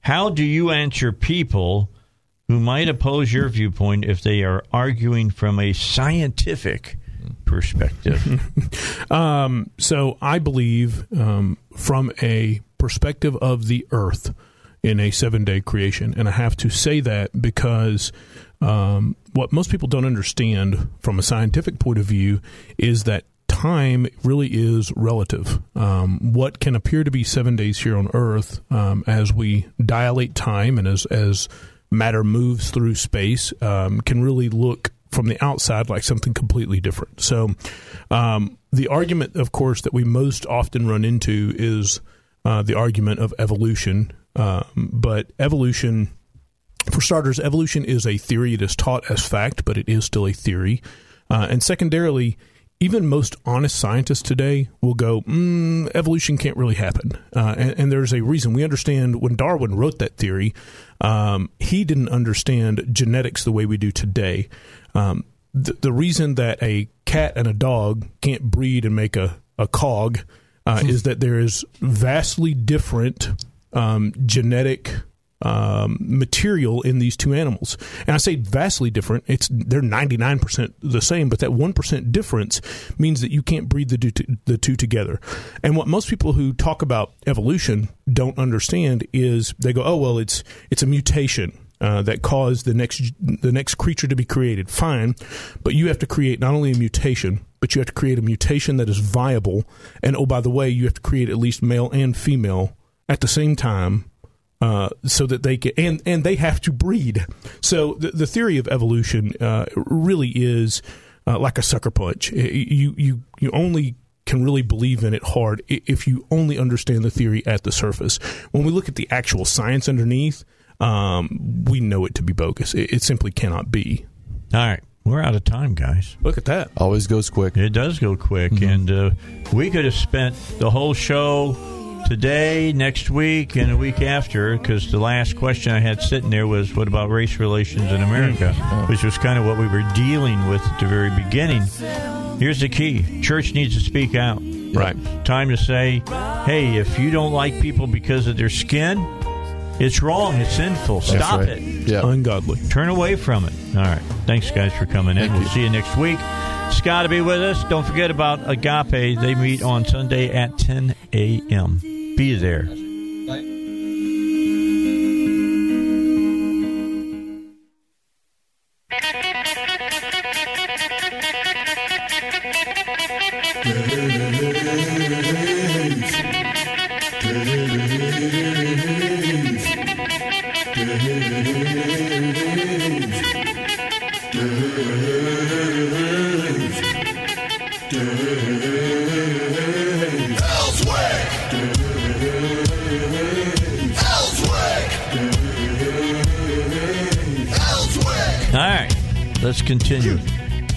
How do you answer people who might oppose your viewpoint if they are arguing from a scientific perspective? Um, so I believe um, from a perspective of the earth in a seven day creation. And I have to say that because um, what most people don't understand from a scientific point of view is that time really is relative. Um, what can appear to be seven days here on Earth, um, as we dilate time and as as matter moves through space, um, can really look from the outside like something completely different. So, um, the argument, of course, that we most often run into is uh, the argument of evolution. Um, but evolution For starters, evolution is a theory. It is taught as fact, but it is still a theory. Uh, and secondarily, even most honest scientists today will go, mm, evolution can't really happen. Uh, and, and, there's a reason. We understand when Darwin wrote that theory, um, he didn't understand genetics the way we do today. Um, the, the, reason that a cat and a dog can't breed and make a, a cog uh, is that there is vastly different um, genetic um, material in these two animals. And I say vastly different. It's they're ninety nine percent the same, but that one percent difference means that you can't breed the two, the two together. And what most people who talk about evolution don't understand is they go, "Oh well, it's it's a mutation." Uh, that caused the next the next creature to be created. Fine, but you have to create not only a mutation, but you have to create a mutation that is viable. And oh, by the way, you have to create at least male and female at the same time uh, so that they can and and they have to breed. So the, the theory of evolution uh, really is uh, like a sucker punch. You you you only can really believe in it hard if you only understand the theory at the surface. When we look at the actual science underneath, um, we know it to be bogus. It, it simply cannot be. All right. We're out of time, guys. Look at that. Always goes quick. It does go quick. Mm-hmm. And uh, we could have spent the whole show today, next week, and a week after, because the last question I had sitting there was, "What about race relations in America?" Mm-hmm. Which was kind of what we were dealing with at the very beginning. Here's the key: church needs to speak out. Right. Time to say, "Hey, if you don't like people because of their skin." It's wrong. It's sinful. Stop right. it. Yeah. Ungodly. Turn away from it. All right. Thanks, guys, for coming in. Thank we'll you. see you next week. Scott to be with us. Don't forget about Agape. They meet on Sunday at 10 a.m. Be there. Continue.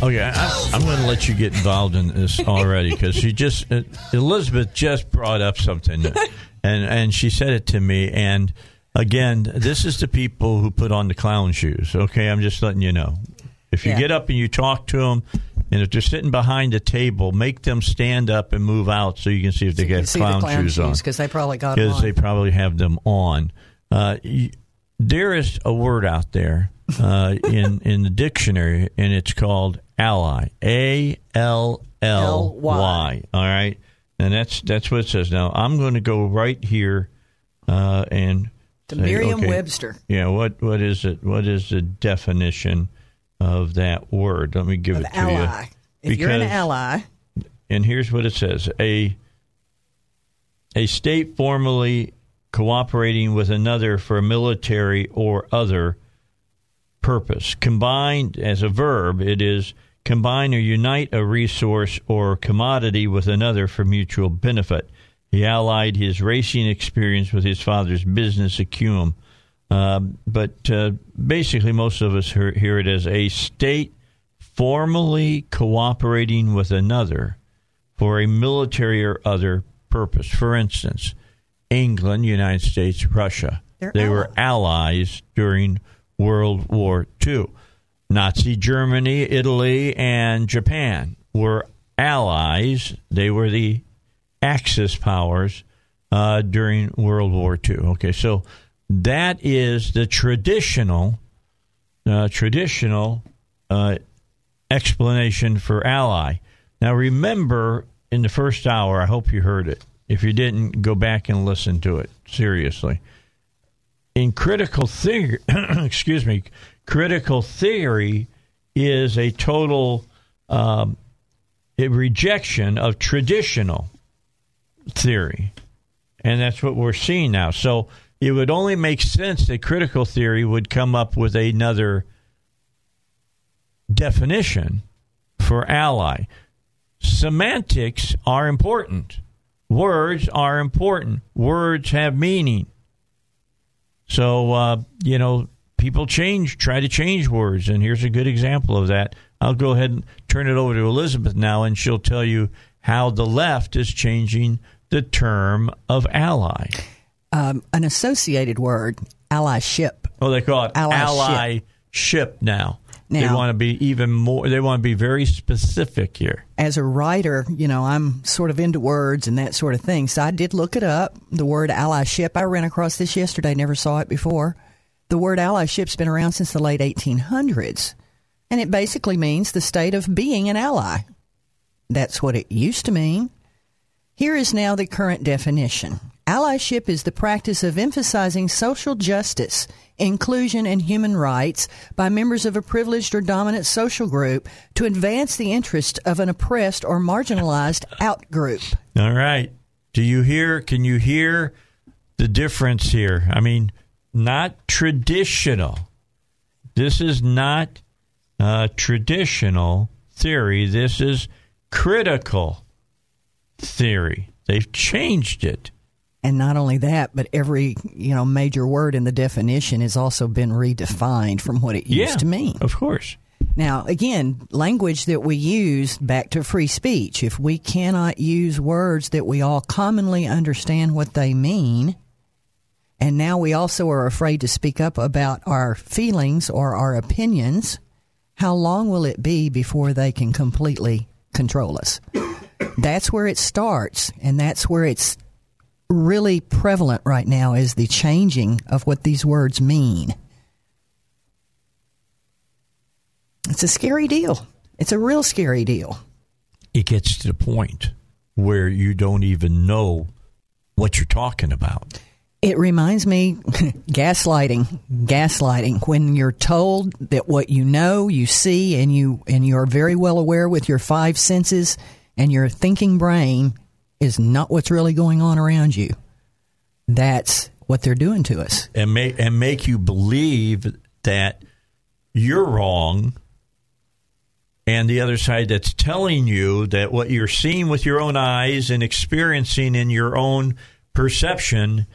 Okay, I, I'm going to let you get involved in this already because she just uh, Elizabeth just brought up something, and and she said it to me. And again, this is the people who put on the clown shoes. Okay, I'm just letting you know. If you Yeah. get up and you talk to them, and if they're sitting behind a table, make them stand up and move out so you can see if they You can get see the clown, clown shoes on because they probably got 'em because they probably have them on. Uh, y- there is a word out there uh, in in the dictionary, and it's called ally. A L L Y. All right, and that's that's what it says. Now I'm going to go right here uh, and The say, Merriam-Webster. okay, Yeah, what what is it? What is the definition of that word? Let me give Of it to ally. you. If you're an ally, and here's what it says a a state formally cooperating with another for military or other purpose combined as a verb it is combine or unite a resource or commodity with another for mutual benefit he allied his racing experience with his father's business acumen um, but uh, basically most of us hear, hear it as a state formally cooperating with another for a military or other purpose. For instance, England, United States, Russia. They're they were allies during World War II. Nazi Germany, Italy, and Japan were allies. They were the Axis powers uh, during World War II. Okay, so that is the traditional, uh, traditional uh, explanation for ally. Now, remember in the first hour, I hope you heard it. If you didn't, go back and listen to it seriously. In critical theory, excuse me, critical theory is a total um, a rejection of traditional theory. And that's what we're seeing now. So it would only make sense that critical theory would come up with another definition for ally. Semantics are important. Words are important. Words have meaning. So, uh, you know, people change, try to change words, and here's a good example of that. I'll go ahead and turn it over to Elizabeth now, and she'll tell you how the left is changing the term of ally. Um, an associated word, allyship. Oh, they call it Allyship. ally ship now. they want to be even more. They want to be very specific here. as a writer, you know, I'm sort of into words and that sort of thing. So I did look it up. The word allyship, I ran across this yesterday, never saw it before. The word allyship's been around since the late 1800s, and it basically means the state of being an ally. That's what it used to mean. Here is now the current definition. Allyship is the practice of emphasizing social justice, inclusion, and human rights by members of a privileged or dominant social group to advance the interest of an oppressed or marginalized outgroup. All right. Do you hear? Can you hear the difference here? I mean, not traditional. This is not uh, traditional theory. This is critical theory. They've changed it. And not only that, but every you know major word in the definition has also been redefined from what it used yeah, to mean. Of course. Now, again, language that we use back to free speech. If we cannot use words that we all commonly understand what they mean, and now we also are afraid to speak up about our feelings or our opinions, how long will it be before they can completely control us? That's where it starts, and that's where it's really prevalent right now is the changing of what these words mean. It's a scary deal. It's a real scary deal. It gets to the point where you don't even know what you're talking about. It reminds me gaslighting, gaslighting when you're told that what you know, you see and you and you are very well aware with your five senses and your thinking brain is not what's really going on around you. That's what they're doing to us. and make and make you believe that you're wrong and the other side that's telling you that what you're seeing with your own eyes and experiencing in your own perception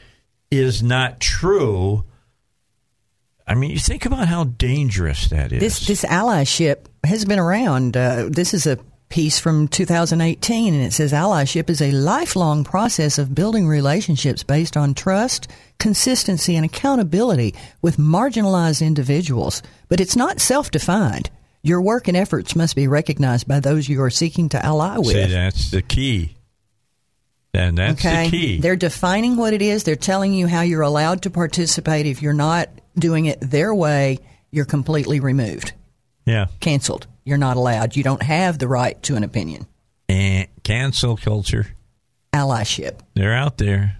is not true i mean you think about how dangerous that is This this allyship has been around. Uh, this is a piece from 2018, and it says allyship is a lifelong process of building relationships based on trust, consistency, and accountability with marginalized individuals. But it's not self-defined. Your work and efforts must be recognized by those you are seeking to ally with. See, that's the key and that's okay, the key they're defining what it is. They're telling you how you're allowed to participate. If you're not doing it their way, you're completely removed, yeah canceled. You're not allowed. You don't have the right to an opinion. and cancel culture Allyship. They're out there,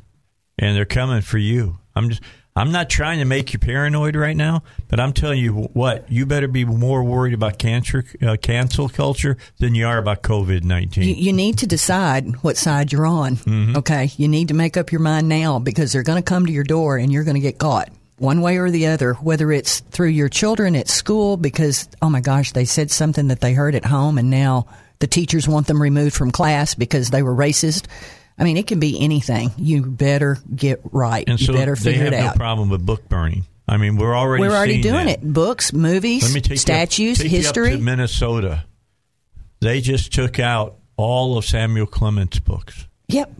and they're coming for you. I'm just. I'm not trying to make you paranoid right now, but I'm telling you what. You better be more worried about cancer, uh, cancel culture than you are about COVID nineteen. You, you need to decide what side you're on. Mm-hmm. Okay, you need to make up your mind now because they're going to come to your door and you're going to get caught one way or the other. Whether it's through your children at school because oh my gosh they said something that they heard at home and now the teachers want them removed from class because they were racist. I mean, it can be anything. You better get right. and you so better they figure have it no out. problem with book burning. I mean, we're already We're already doing that. it. Books, movies, Let me take statues, you, take you history. up to Minnesota. They just took out all of Samuel Clements' books. yep.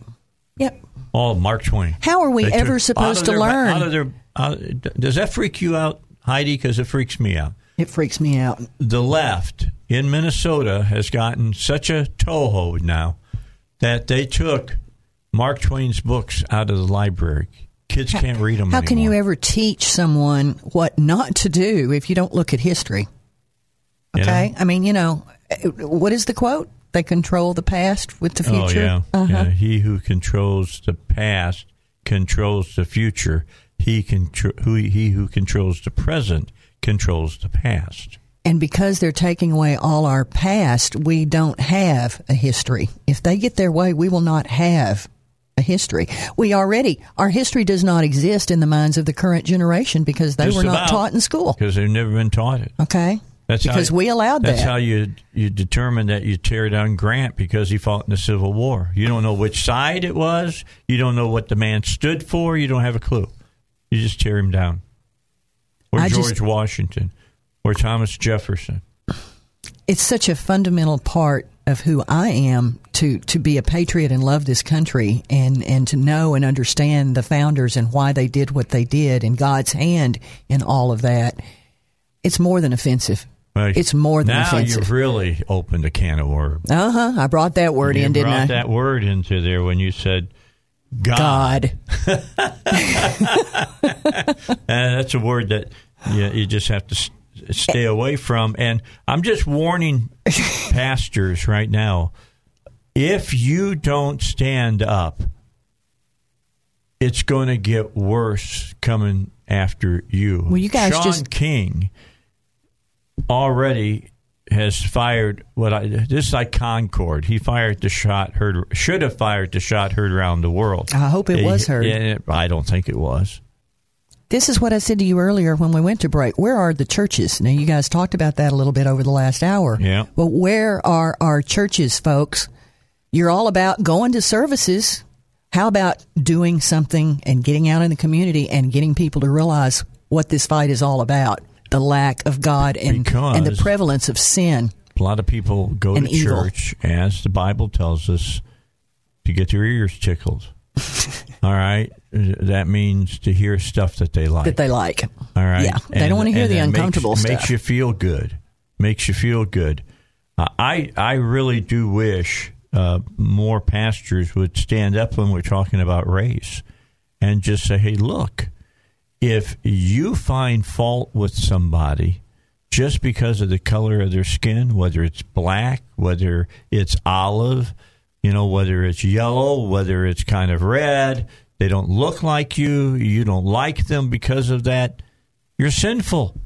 Yep. All of Mark Twain. How are we They ever supposed to their- learn? Out of their, out, does that freak you out, Heidi? Because it freaks me out. It freaks me out. the left in Minnesota has gotten such a toehold now that they took Mark Twain's books out of the library. Kids can't read them How can you ever teach someone what not to do if you don't look at history? You Okay? know? I mean, you know, what is the quote? They control the past with the Oh future. yeah. Uh-huh. yeah. He who controls the past controls the future. He contro- who he who controls the present controls the past. And because they're taking away all our past, we don't have a history. If they get their way, we will not have a history. We already, our history does not exist in the minds of the current generation because they Just were not about. taught in school. because they've never been taught it. Okay? That's how- because we allowed That's that. how you you determine that you tear down Grant because he fought in the Civil War. You don't know which side it was. You don't know what the man stood for. You don't have a clue. You just tear him down. or I George just- Washington or Thomas Jefferson. it's such a fundamental part of who I am to to be a patriot and love this country and and to know and understand the founders and why they did what they did and God's hand in all of that. It's more than offensive. Well, It's more than now offensive. you've really opened a can of worms. Uh huh. I brought that word you in, didn't brought that word into there when you said God. God. Uh, that's a word that you, you just have to s- stay away from. And I'm just warning pastors right now if you don't stand up, it's going to get worse coming after you. Well, you guys Sean just- King already has fired what I this is like Concord. He fired the shot heard should have fired the shot heard around the world. I hope it was heard. yeah, I don't think it was. This is what I said to you earlier when we went to break. Where are the churches? Now, you guys talked about that a little bit over the last hour. Yeah. But where are our churches, folks? You're all about going to services. How about doing something and getting out in the community and getting people to realize what this fight is all about? The lack of God and, Because- and the prevalence of sin. A lot of people go to evil. church, as the Bible tells us, to get their ears tickled. All right, that means to hear stuff that they like. That they like. All right, Yeah, they don't wanna hear the uncomfortable makes, stuff. Makes you feel good. Makes you feel good. Uh, I I really do wish uh, more pastors would stand up when we're talking about race and just say, "Hey, look, if you find fault with somebody." Just because of the color of their skin, whether it's black, whether it's olive, you know, whether it's yellow, whether it's kind of red, they don't look like you, you don't like them because of that, you're sinful.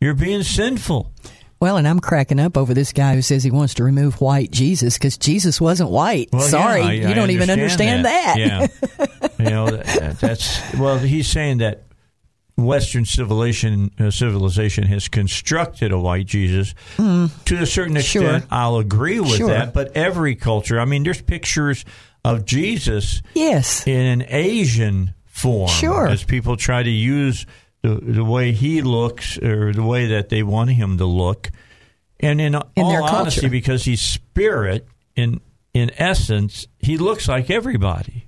You're being sinful. Well, and I'm cracking up over this guy who says he wants to remove white Jesus because Jesus wasn't white. Well, Sorry, yeah, I- you I don't even understand that. Yeah, you know that, that's well. He's saying that Western civilization uh, civilization has constructed a white Jesus to a certain Hmm. Sure. extent. I'll agree with Sure. that, but every culture. I mean, there's pictures of Jesus yes. in an Asian form. Sure. As people try to use the, the way he looks or the way that they want him to look. And in, all their honesty, because he's spirit, in in essence, he looks like everybody.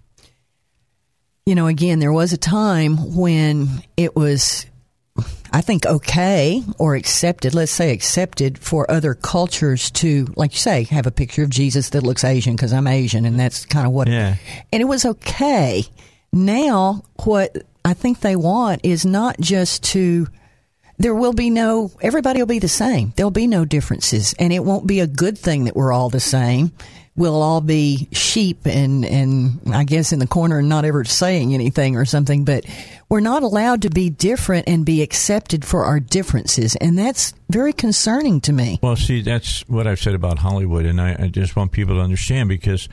You know, again, there was a time when it was, I think, okay or accepted, let's say accepted for other cultures to, like you say, have a picture of Jesus that looks Asian because I'm Asian and that's kind of what, Yeah. and it was okay. Now, what I think they want is not just to, there will be no, everybody will be the same. There'll be no differences. And it won't be a good thing that we're all the same. We'll all be sheep and, and I guess in the corner and not ever saying anything or something, but we're not allowed to be different and be accepted for our differences. And that's very concerning to me. Well, see, that's what I've said about Hollywood, and I, I just want people to understand because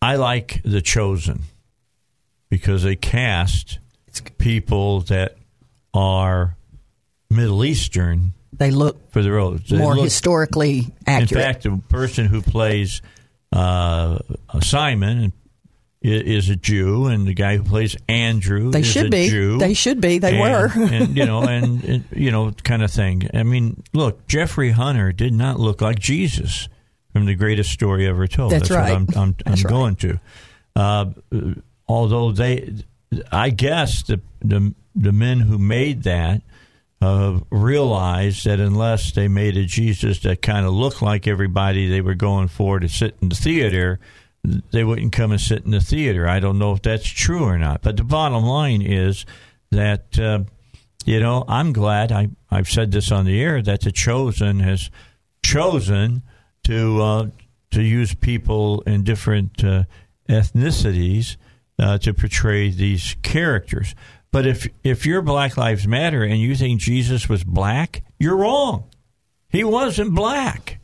I like The Chosen because they cast people that are Middle Eastern They look for the roles. They more look- historically accurate. In fact, the person who plays uh, Simon is a Jew, and the guy who plays Andrew They is should a be. Jew. They should be. They and, were. and you know, and, and you know, kind of thing. I mean, look, Jeffrey Hunter did not look like Jesus from the greatest story ever told. That's what right. I'm, I'm, That's I'm right. going to. Uh, although they, I guess the the the men who made that uh, realized that unless they made a Jesus that kind of looked like everybody they were going for to sit in the theater, they wouldn't come and sit in the theater. I don't know if that's true or not. But the bottom line is that, uh, you know, I'm glad I, I've said this on the air that the chosen has chosen to uh, to use people in different uh, ethnicities uh, to portray these characters. But if if you're Black Lives Matter and you think Jesus was black, you're wrong. He wasn't black.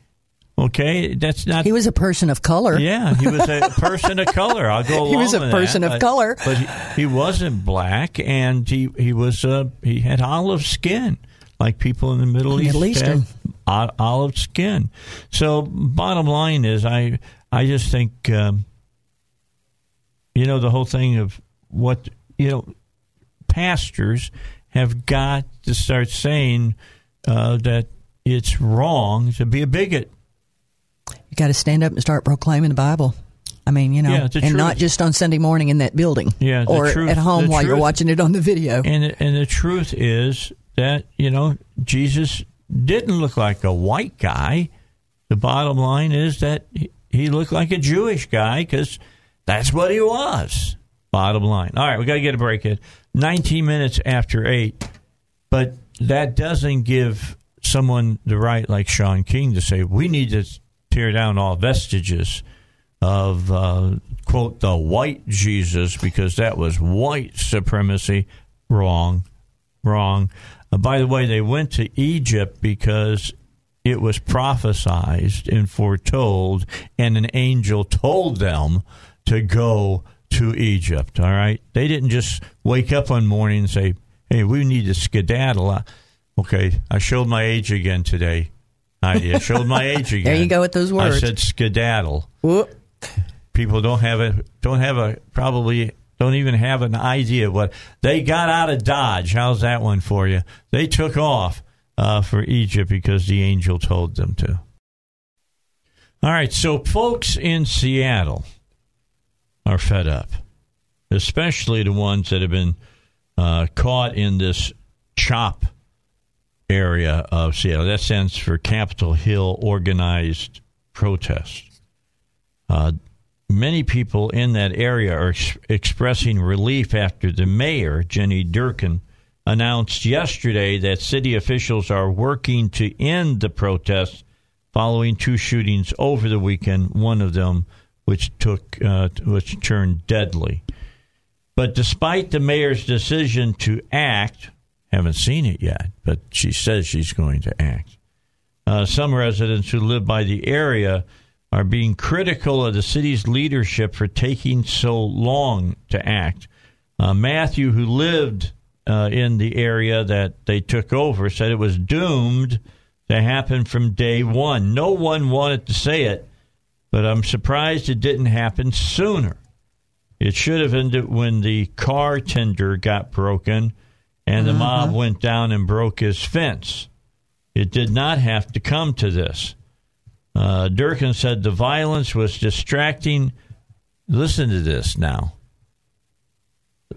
Okay, that's not. He was a person of color. Yeah, he was a person of color. I'll go along He was a person that, of color. but he, he wasn't black, and he he was uh, he had olive skin, like people in the Middle, Middle East Eastern. olive skin. So, bottom line is, I I just think um, you know the whole thing of what you know pastors have got to start saying uh, that it's wrong to be a bigot. You got to stand up and start proclaiming the Bible. I mean, you know, Yeah, and truth. not just on Sunday morning in that building, Yeah, or truth- at home while you're watching it on the video. And and the truth is that you know Jesus didn't look like a white guy. The bottom line is that he- looked like a Jewish guy because that's what he was. Bottom line. All right, we got to get a break at 19 minutes after eight, but that doesn't give someone the right like Shaun King to say we need to tear down all vestiges of uh, quote the white Jesus because that was white supremacy. Wrong, wrong. Uh, by the way, they went to Egypt because it was prophesized and foretold, and an angel told them to go to Egypt. All right, they didn't just wake up one morning and say, "Hey, we need to skedaddle." Uh, Okay, I showed my age again today. I showed my age again. There you go with those words. I said skedaddle Whoop. people don't have a don't have a probably don't even have an idea what they got out of Dodge. How's that one for you? They took off uh, for Egypt because the angel told them to. All right, so folks in Seattle are fed up, especially the ones that have been uh, caught in this CHOP area of Seattle. That stands for Capitol Hill Organized Protest. Uh, many people in that area are ex- expressing relief after the mayor, Jenny Durkan, announced yesterday that city officials are working to end the protests following two shootings over the weekend, one of them which took uh, which turned deadly. But despite the mayor's decision to act, haven't seen it yet, but she says she's going to act. Uh, some residents who live by the area are being critical of the city's leadership for taking so long to act. Uh, Matthew, who lived uh, in the area that they took over, said it was doomed to happen from day one. No one wanted to say it, but I'm surprised it didn't happen sooner. It should have ended when the car tender got broken and the mob went down and broke his fence. It did not have to come to this. Uh, Durkan said the violence was distracting. Listen to this now.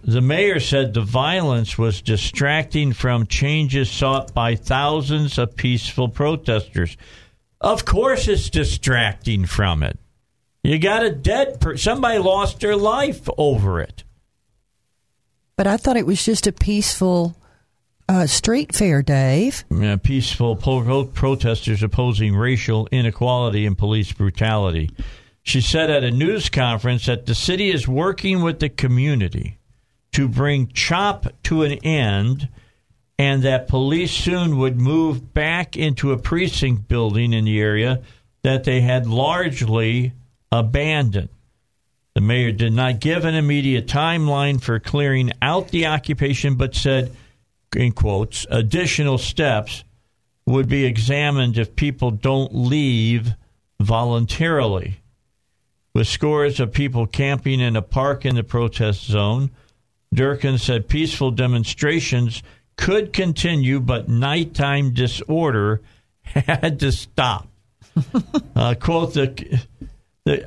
The mayor said the violence was distracting from changes sought by thousands of peaceful protesters. Of course, it's distracting from it. You got a dead person. Somebody lost their life over it. But I thought it was just a peaceful uh, street fair, Dave. Yeah, peaceful pro- protesters opposing racial inequality and police brutality. She said at a news conference that the city is working with the community to bring CHOP to an end and that police soon would move back into a precinct building in the area that they had largely abandoned. The mayor did not give an immediate timeline for clearing out the occupation, but said, in quotes, additional steps would be examined if people don't leave voluntarily. With scores of people camping in a park in the protest zone, Durkan said peaceful demonstrations could continue, but nighttime disorder had to stop. uh, quote the, the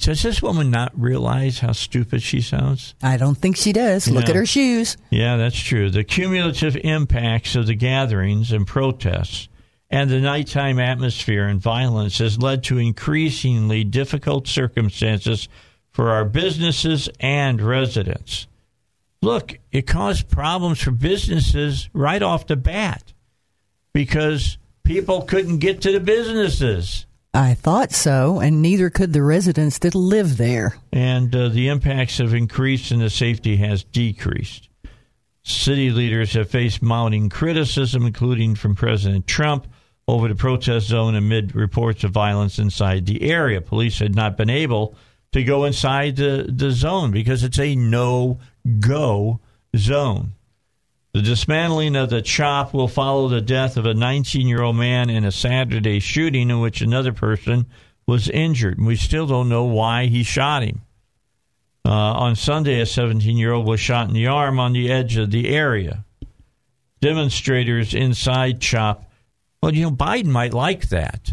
does this woman not realize how stupid she sounds? I don't think she does. Look No. at her shoes. Yeah, that's true. The cumulative impacts of the gatherings and protests and the nighttime atmosphere and violence has led to increasingly difficult circumstances for our businesses and residents. Look, it caused problems for businesses right off the bat because people couldn't get to the businesses. I thought so, and neither could the residents that live there. and uh, the impacts have increased and the safety has decreased. City leaders have faced mounting criticism, including from President Trump, over the protest zone amid reports of violence inside the area. Police had not been able to go inside the, the zone because it's a no go zone. The dismantling of the CHOP will follow the death of a 19 year old man in a Saturday shooting in which another person was injured. We still don't know why he shot him. Uh, on Sunday, a 17 year old was shot in the arm on the edge of the area. demonstrators inside CHOP. Well, you know, Biden might like that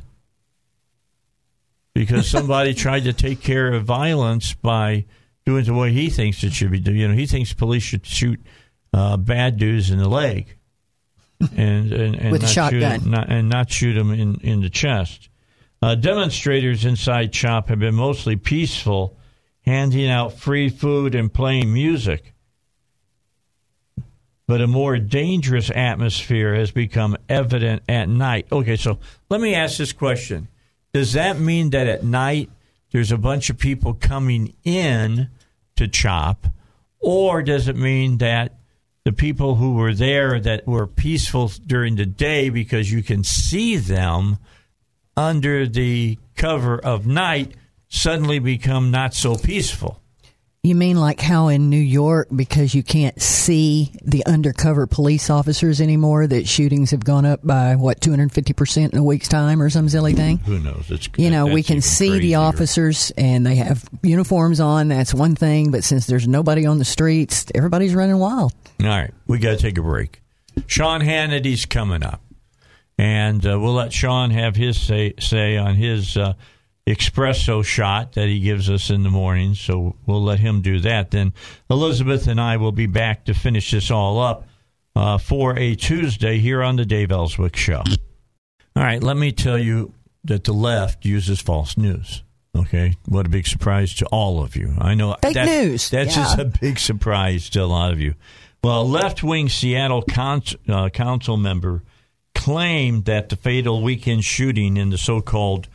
because somebody tried to take care of violence by doing the way he thinks it should be done. You know, he thinks police should shoot uh, bad dudes in the leg and and, and With a not shotgun. shoot, not, and not shoot them in in the chest. Uh, demonstrators inside CHOP have been mostly peaceful, handing out free food and playing music. But a more dangerous atmosphere has become evident at night. Okay, so let me ask this question. Does that mean that at night there's a bunch of people coming in to CHOP? Or does it mean that the people who were there that were peaceful during the day because you can see them under the cover of night suddenly become not so peaceful. You mean like how in New York, because you can't see the undercover police officers anymore, that shootings have gone up by what two hundred fifty percent in a week's time or some silly thing? Who knows? It's You know, we can see the officers and they have uniforms on. That's one thing, but since there's nobody on the streets, everybody's running wild. All right, we got to take a break. Sean Hannity's coming up, and uh, we'll let Sean have his say say on his uh, espresso shot that he gives us in the morning. So we'll let him do that. Then Elizabeth and I will be back to finish this all up uh, for a Tuesday here on the Dave Elswick Show. All right, let me tell you that the left uses false news. Okay, what a big surprise to all of you. I know Fake that's- news, That's yeah. just a big surprise to a lot of you. Well, a left wing Seattle uh, council member claimed that the fatal weekend shooting in the so called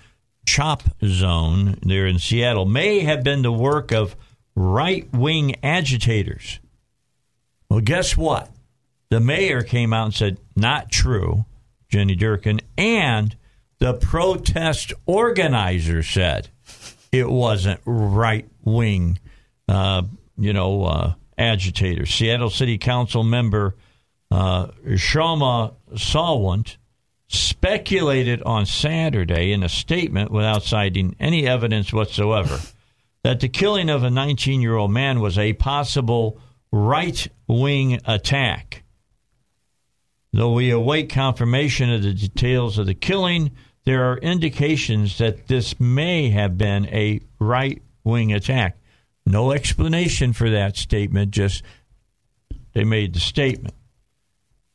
CHOP zone there in Seattle may have been the work of right wing agitators. Well, guess what? The mayor came out and said, not true, Jenny Durkan, and the protest organizer said it wasn't right wing, uh, you know, uh, agitators. Seattle City Council member uh, Kshama Sawant speculated on Saturday in a statement without citing any evidence whatsoever that the killing of a 19 year old man was a possible right wing attack. Though we await confirmation of the details of the killing, there are indications that this may have been a right wing attack. No explanation for that statement, just they made the statement.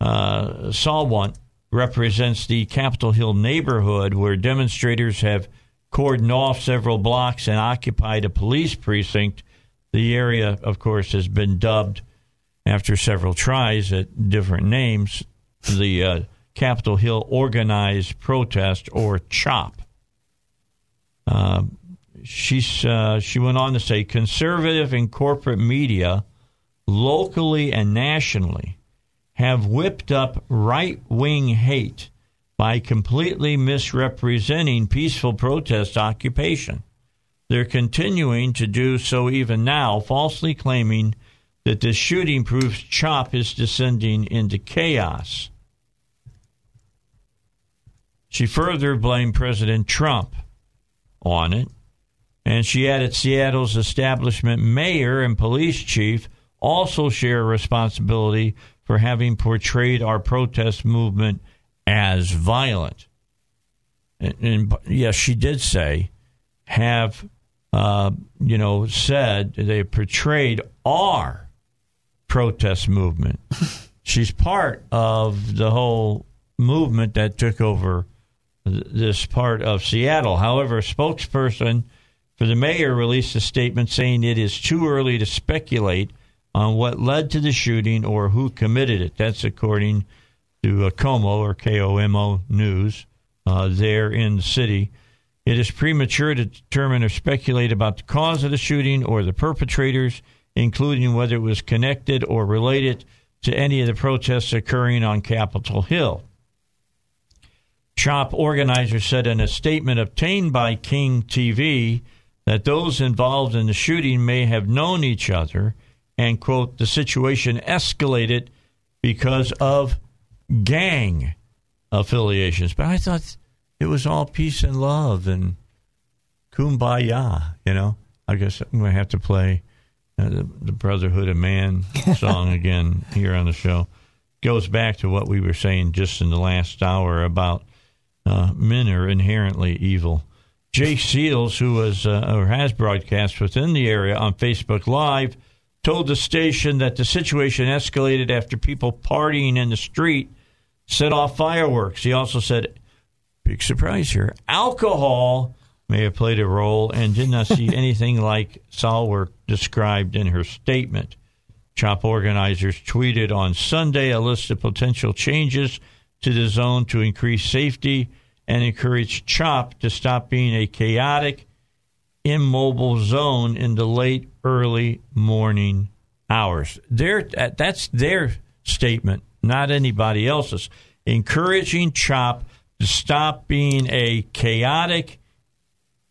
Uh, Sawant represents the Capitol Hill neighborhood where demonstrators have cordoned off several blocks and occupied a police precinct. The area, of course, has been dubbed after several tries at different names the uh, Capitol Hill Organized Protest, or CHOP. Uh, she's, uh, she went on to say conservative and corporate media, locally and nationally, have whipped up right wing hate by completely misrepresenting peaceful protest occupation. They're continuing to do so even now, falsely claiming that the shooting proves CHOP is descending into chaos. She further blamed President Trump on it, and she added Seattle's establishment mayor and police chief also share responsibility for having portrayed our protest movement as violent. And, and yes, she did say, have, uh, you know, said they portrayed our protest movement. She's part of the whole movement that took over th- this part of Seattle. However, a spokesperson for the mayor released a statement saying it is too early to speculate on what led to the shooting or who committed it. That's according to uh, Como or KOMO News uh, there in the city. It is premature to determine or speculate about the cause of the shooting or the perpetrators, including whether it was connected or related to any of the protests occurring on Capitol Hill. CHOP organizers said in a statement obtained by King TV that those involved in the shooting may have known each other and, quote, the situation escalated because of gang affiliations. But I thought it was all peace and love and kumbaya, you know. I guess I'm going to have to play uh, the, the Brotherhood of Man song again here on the show. goes back to what we were saying just in the last hour about uh, men are inherently evil. Jay Seals, who was uh, or has broadcast within the area on Facebook Live, told the station that the situation escalated after people partying in the street set off fireworks. He also said, big surprise here, alcohol may have played a role and did not see anything like Salwer described in her statement. CHOP organizers tweeted on Sunday a list of potential changes to the zone to increase safety and encourage CHOP to stop being a chaotic, immobile zone in the late, early morning hours. Their, that's their statement, not anybody else's. Encouraging CHOP to stop being a chaotic,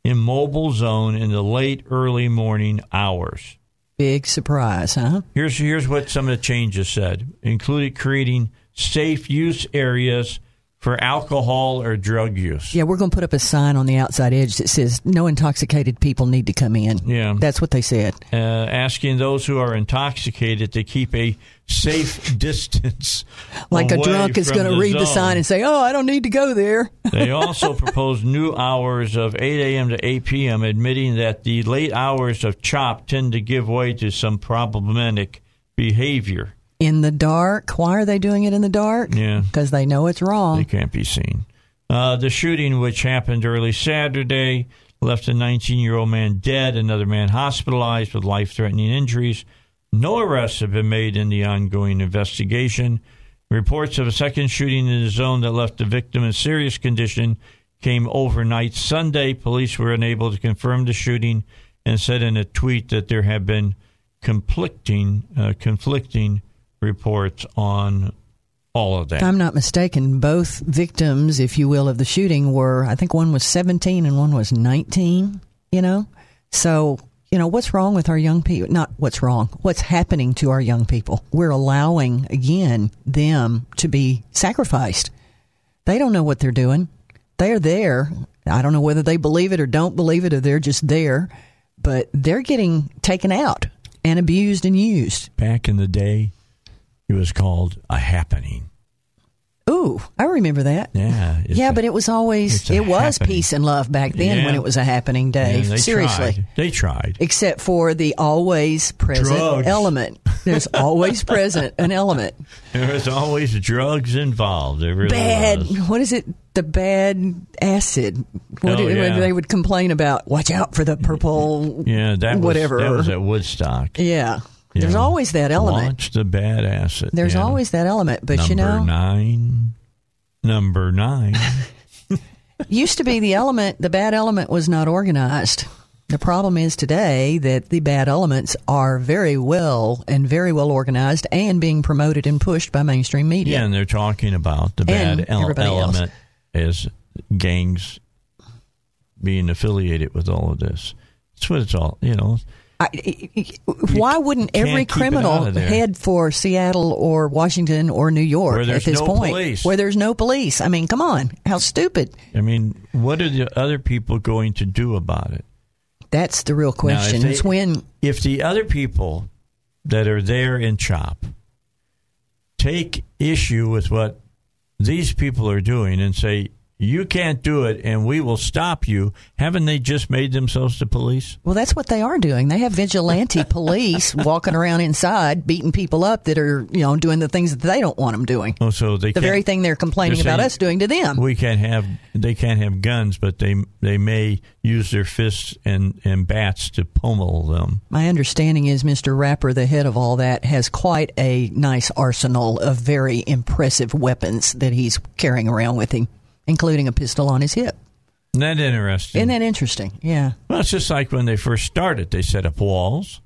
immobile zone in the late, early morning hours. Big surprise, huh? Here's here's what some of the changes said. Included creating safe use areas for alcohol or drug use. Yeah, we're going to put up a sign on the outside edge that says no intoxicated people need to come in. Yeah. That's what they said. Uh, asking those who are intoxicated to keep a safe distance. Like a drunk is going to read the sign and say, "Oh, I don't need to go there." They also proposed new hours of 8 a.m. to 8 p.m., admitting that the late hours of CHOP tend to give way to some problematic behavior. In the dark. Why are they doing it in the dark? Yeah. Because they know it's wrong. They can't be seen. Uh, the shooting, which happened early Saturday, left a 19 year old man dead, another man hospitalized with life threatening injuries. No arrests have been made in the ongoing investigation. Reports of a second shooting in the zone that left the victim in serious condition came overnight Sunday. Police were unable to confirm the shooting and said in a tweet that there have been conflicting uh, conflicting reports on all of that. If I'm not mistaken, both victims, if you will, of the shooting were, I think one was 17 and one was 19, you know? So, you know, what's wrong with our young people? Not what's wrong, what's happening to our young people. We're allowing, again, them to be sacrificed. They don't know what they're doing. They're there. I don't know whether they believe it or don't believe it or they're just there, but they're getting taken out and abused and used. Back in the day, it was called a happening. Ooh, I remember that. Yeah. yeah, a- but it was always it was happening. peace and love back then Yeah. when it was a happening day. and they Seriously. tried. They tried. Except for the always present Drugs. element. There's always present an element. There was always drugs involved. Really Bad was. what is it? The bad acid. What Oh, did- yeah. they would complain about watch out for the purple Yeah, that was, whatever. That was at Woodstock. yeah. There's always that element. Launch the bad asset. There's yeah. always that element. But Number you know number nine. Number nine. used to be the element the bad element was not organized the problem is today that the bad elements are very well and very well organized and being promoted and pushed by mainstream media yeah, and they're talking about the bad And el- everybody else. element as gangs being affiliated with all of this. That's what it's all, you know. I, why wouldn't every keep it out criminal head for Seattle or Washington or New York at this no point? police. Where there's no police. I mean, come on, how stupid! I mean, what are the other people going to do about it? That's the real Now, question. they- it's when if the other people that are there in CHOP take issue with what these people are doing and say, you can't do it and we will stop you, haven't they just made themselves the police? Well, that's what they are doing. They have vigilante police walking around inside, beating people up that are, you know, doing the things that they don't want them doing. Oh, so they The very thing they're complaining they're about us doing to them. We can't have they can't have guns, but they they may use their fists and, and bats to pummel them. My understanding is Mr. Rapper, the head of all that, has quite a nice arsenal of very impressive weapons that he's carrying around with him, including a pistol on his hip. Isn't that interesting? Isn't that interesting? Yeah. Well, it's just like when they first started. They set up walls.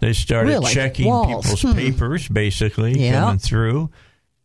They started Really? checking Walls. people's Hmm. papers, basically Yeah. coming through.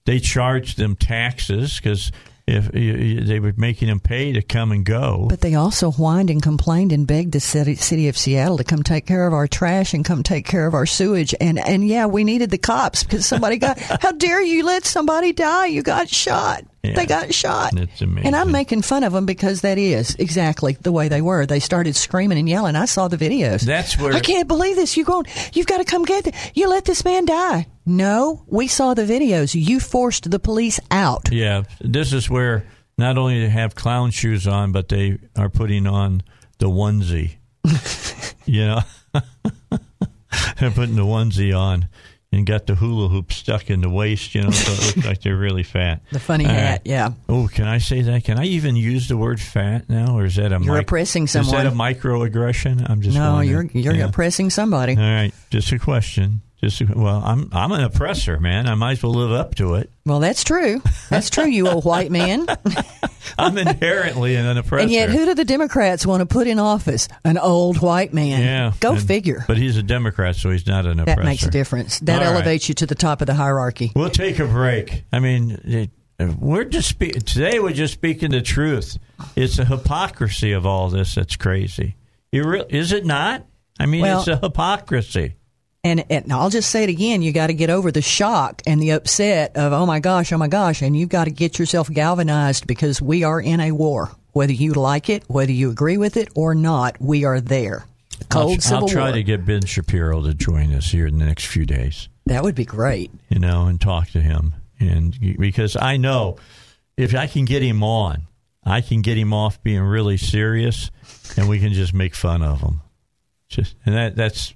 They charged them taxes because if they were making them pay to come and go. But they also whined and complained and begged the city, city of Seattle to come take care of our trash and come take care of our sewage. And, and yeah, we needed the cops because somebody got, how dare you let somebody die? You got shot. Yeah. They got shot. And I'm making fun of them because that is exactly the way they were. They started screaming and yelling. I saw the videos. That's where- I can't believe this. You're going? You've got to come get. You let this man die. No, we saw the videos. You forced the police out. Yeah, this is where not only they have clown shoes on, but they are putting on the onesie. you know, they're putting the onesie on and got the hula hoop stuck in the waist, you know, so it looks like they're really fat. The funny All hat, right. yeah. Oh, can I say that? Can I even use the word fat now, or is that a You're oppressing someone? Is that a microaggression? I'm just no, wondering. you're you're Yeah. oppressing somebody. All right, just a question. Just well, I'm I'm an oppressor, man. I might as well live up to it. Well, that's true. That's true, you old white man. I'm inherently an oppressor. And yet, who do the Democrats want to put in office? An old white man. Yeah, Go and- figure. But he's a Democrat, so he's not an oppressor. That makes a difference. That All right. elevates you to the top of the hierarchy. We'll take a break. I mean, it, we're just spe- today. We're just speaking the truth. It's a hypocrisy of all this that's crazy. You re- is it not? I mean, Well- it's a hypocrisy. And, and I'll just say it again: you got to get over the shock and the upset of "oh my gosh, oh my gosh," and you've got to get yourself galvanized because we are in a war. Whether you like it, whether you agree with it or not, we are there. Cold I'll, Civil I'll try War. to get Ben Shapiro to join us here in the next few days. that would be great. you know, and talk to him. And because I know if I can get him on, I can get him off being really serious, and we can just make fun of him. Just and that that's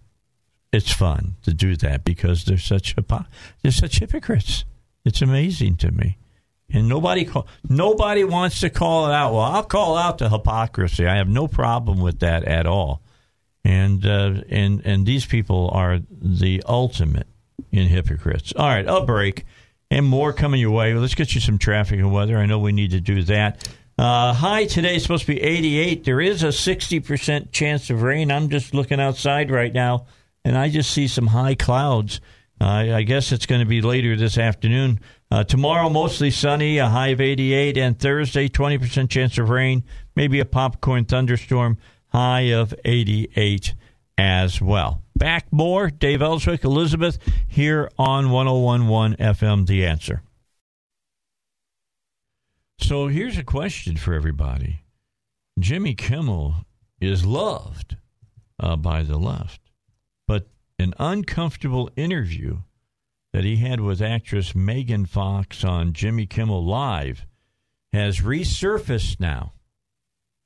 it's fun to do that because they're such hypo- they're such hypocrites. It's amazing to me. And nobody call, nobody wants to call it out. Well, I'll call out the hypocrisy. I have no problem with that at all. And uh, and and these people are the ultimate in hypocrites. All right, a break and more coming your way. Let's get you some traffic and weather. I know we need to do that. Uh, high today is supposed to be 88. There is a 60% chance of rain. I'm just looking outside right now, and I just see some high clouds. Uh, I guess it's going to be later this afternoon. Uh, tomorrow, mostly sunny, a high of 88, and Thursday, 20% chance of rain, maybe a popcorn thunderstorm, high of 88 as well. Back more, Dave Elswick, Elizabeth, here on 1011 FM, The Answer. So here's a question for everybody Jimmy Kimmel is loved uh, by the left, an uncomfortable interview that he had with actress Megan Fox on Jimmy Kimmel Live has resurfaced now,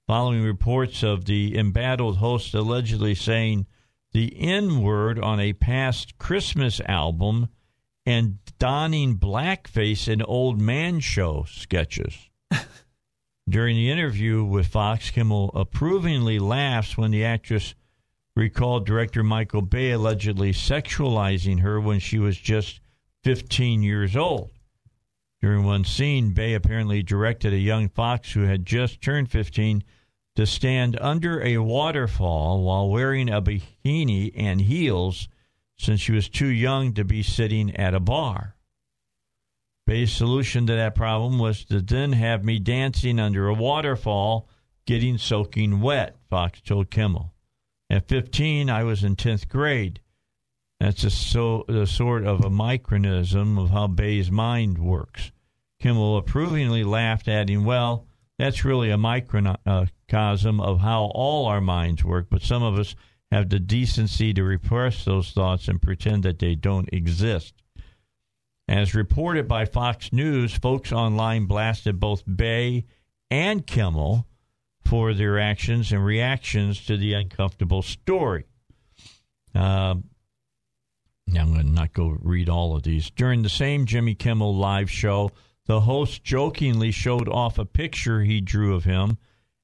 following reports of the embattled host allegedly saying the N word on a past Christmas album and donning blackface in old man show sketches. During the interview with Fox, Kimmel approvingly laughs when the actress recalled director Michael Bay allegedly sexualizing her when she was just 15 years old. During one scene, Bay apparently directed a young Fox who had just turned 15 to stand under a waterfall while wearing a bikini and heels since she was too young to be sitting at a bar. Bay's solution to that problem was to then have me dancing under a waterfall, getting soaking wet, Fox told Kimmel. At 15, I was in 10th grade. That's a so the sort of a micronism of how Bay's mind works. Kimmel approvingly laughed, adding, "Well, that's really a microcosm of how all our minds work, but some of us have the decency to repress those thoughts and pretend that they don't exist." As reported by Fox News, folks online blasted both Bay and Kimmel for their actions and reactions to the uncomfortable story. Uh, now, I'm going to not go read all of these. During the same Jimmy Kimmel live show, the host jokingly showed off a picture he drew of him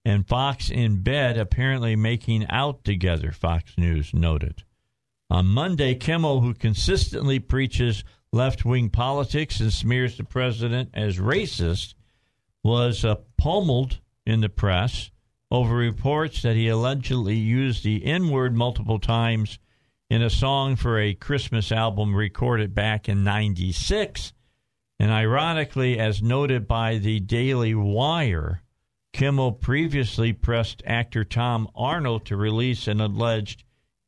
and Fox in bed, apparently making out together, Fox News noted. On Monday, Kimmel, who consistently preaches left wing politics and smears the president as racist, was uh, pummeled in the press over reports that he allegedly used the N word multiple times in a song for a Christmas album recorded back in 96. And ironically, as noted by the Daily Wire, Kimmel previously pressed actor Tom Arnold to release an alleged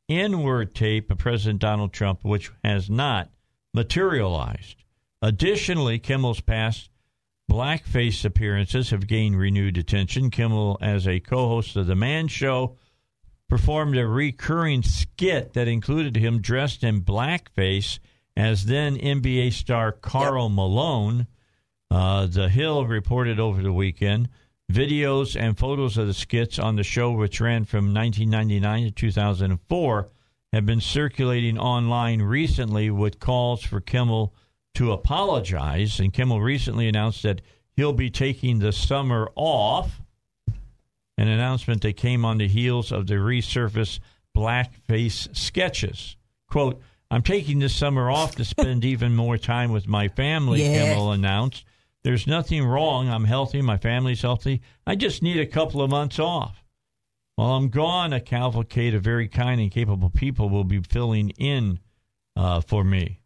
N word tape of President Donald Trump, which has not materialized. Additionally, Kimmel's past blackface appearances have gained renewed attention. Kimmel, as a co host of The Man Show, performed a recurring skit that included him dressed in blackface as then NBA star Karl Malone. Uh, the Hill reported over the weekend videos and photos of the skits on the show, which ran from 1999 to 2004, have been circulating online recently with calls for Kimmel to apologize. And Kimmel recently announced that he'll be taking the summer off, an announcement that came on the heels of the resurfaced blackface sketches. Quote, I'm taking this summer off to spend even more time with my family, Yeah. Kimmel announced. There's nothing wrong. I'm healthy. My family's healthy. I just need a couple of months off. While I'm gone, a cavalcade of very kind and capable people will be filling in uh, for me.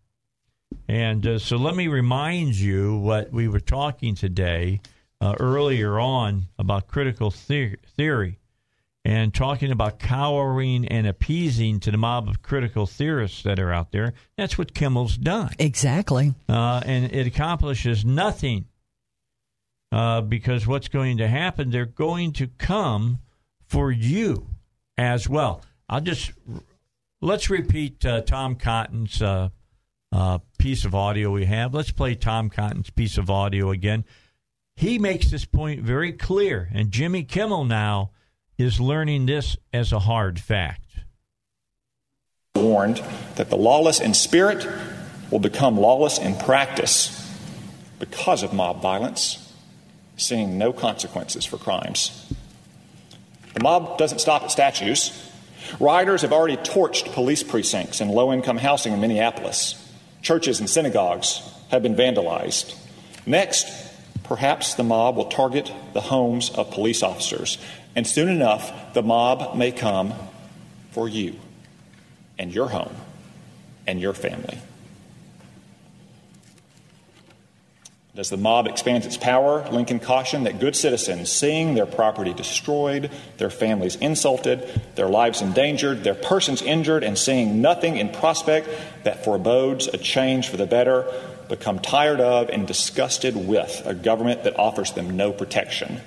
And uh, so let me remind you what we were talking today uh, earlier on about critical the- theory and talking about cowering and appeasing to the mob of critical theorists that are out there. That's what Kimmel's done. Exactly. Uh, and it accomplishes nothing uh, because what's going to happen, they're going to come for you as well. I'll just let's repeat uh, Tom Cotton's uh, piece of audio we have. Let's play Tom Cotton's piece of audio again. He makes this point very clear, and Jimmy Kimmel now is learning this as a hard fact. warned that the lawless in spirit will become lawless in practice because of mob violence, seeing no consequences for crimes. The mob doesn't stop at statues. Rioters have already torched police precincts and low income housing in Minneapolis. Churches and synagogues have been vandalized. Next, perhaps the mob will target the homes of police officers. And soon enough, the mob may come for you and your home and your family. As the mob expands its power, Lincoln cautioned that good citizens, seeing their property destroyed, their families insulted, their lives endangered, their persons injured, and seeing nothing in prospect that forebodes a change for the better, become tired of and disgusted with a government that offers them no protection.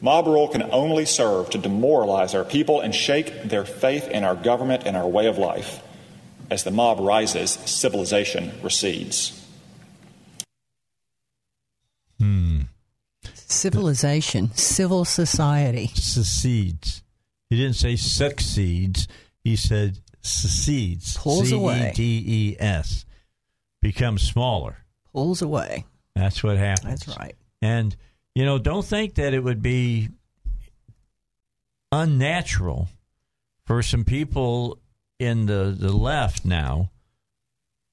Mob rule can only serve to demoralize our people and shake their faith in our government and our way of life. As the mob rises, civilization recedes. Civilization, civil society. Secedes. He didn't say succeeds. He said secedes. Pulls away. C-E-D-E-S. Becomes smaller. Pulls away. That's what happens. That's right. And, you know, don't think that it would be unnatural for some people in the, the left now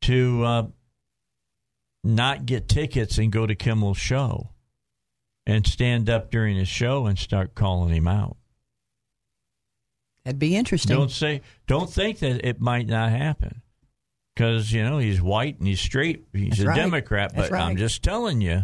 to uh, not get tickets and go to Kimmel's show and stand up during his show and start calling him out. That'd be interesting. Don't say, don't think that it might not happen because you know he's white and he's straight. He's That's a right. Democrat, but I'm just telling you,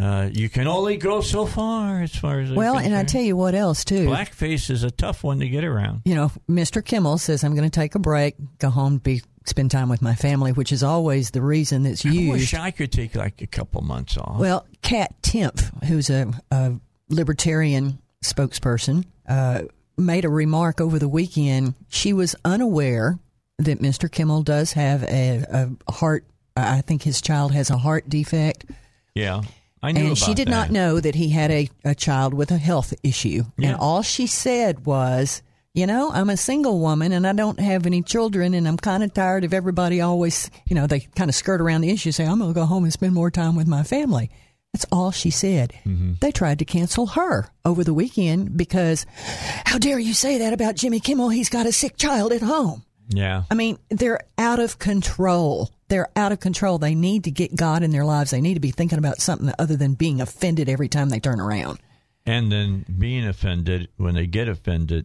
uh, you can only go so far as far as well, and I tell you what else too. blackface is a tough one to get around. you know, Mr. Kimmel says I'm going to take a break, go home, be spend time with my family, which is always the reason that's I used. wish I could take like a couple months off. Well, Kat Timpf, who's a, a libertarian spokesperson, uh, made a remark over the weekend. She was unaware that Mr. Kimmel does have a, a heart. I think his child has a heart defect, yeah, I knew and she did that. not know that he had a, a child with a health issue. Yeah. And all she said was, you know, I'm a single woman and I don't have any children, and I'm kind of tired of everybody always, you know, they kind of skirt around the issue, say, I'm going to go home and spend more time with my family. That's all she said. Mm-hmm. They tried to cancel her over the weekend because, how dare you say that about Jimmy Kimmel? He's got a sick child at home. Yeah, I mean, they're out of control. They're out of control. They need to get God in their lives. They need to be thinking about something other than being offended every time they turn around. and then being offended when they get offended,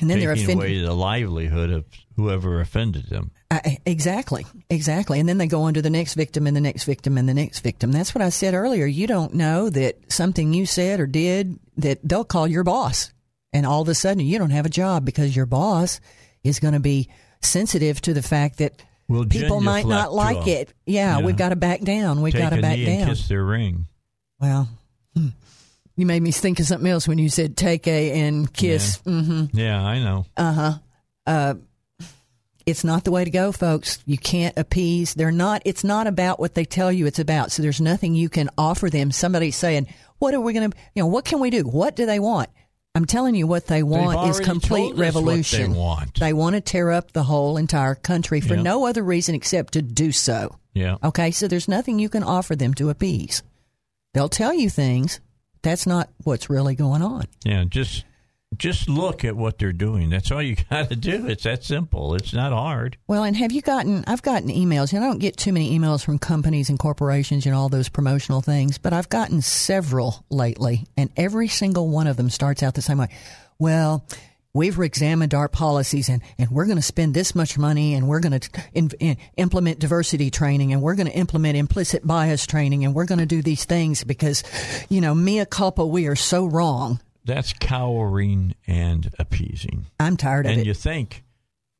And then they're taking offended. away the livelihood of whoever offended them. Uh, exactly, exactly. And then they go on to the next victim and the next victim and the next victim. That's what I said earlier. You don't know that something you said or did that they'll call your boss, and all of a sudden you don't have a job because your boss is going to be sensitive to the fact that people might not like it. Yeah, Yeah. we've got to back down. We've Take got to back down. kiss their ring. Well, hmm. You made me think of something else when you said take a and kiss. hmm Yeah, I know. Uh huh. Uh, it's not the way to go, folks. You can't appease. They're not, it's not about what they tell you it's about. So there's nothing you can offer them. Somebody saying, what are we going to, you know, what can we do? What do they want? I'm telling you what they want is complete what they revolution. want. They want to tear up the whole entire country for Yeah. no other reason except to do so. Yeah. Okay, so there's nothing you can offer them to appease. They'll tell you things. That's not what's really going on. Yeah, just just look at what they're doing. That's all you got to do. It's that simple. It's not hard. Well, and have you gotten? I've gotten emails. You know, I don't get too many emails from companies and corporations, know, all those promotional things, but I've gotten several lately, and every single one of them starts out the same way. Well, we've examined our policies, and, and we're going to spend this much money, and we're going to in, in, implement diversity training, and we're going to implement implicit bias training, and we're going to do these things because, you know, mea culpa, we are so wrong. That's cowering and appeasing. I'm tired of and it. And you think,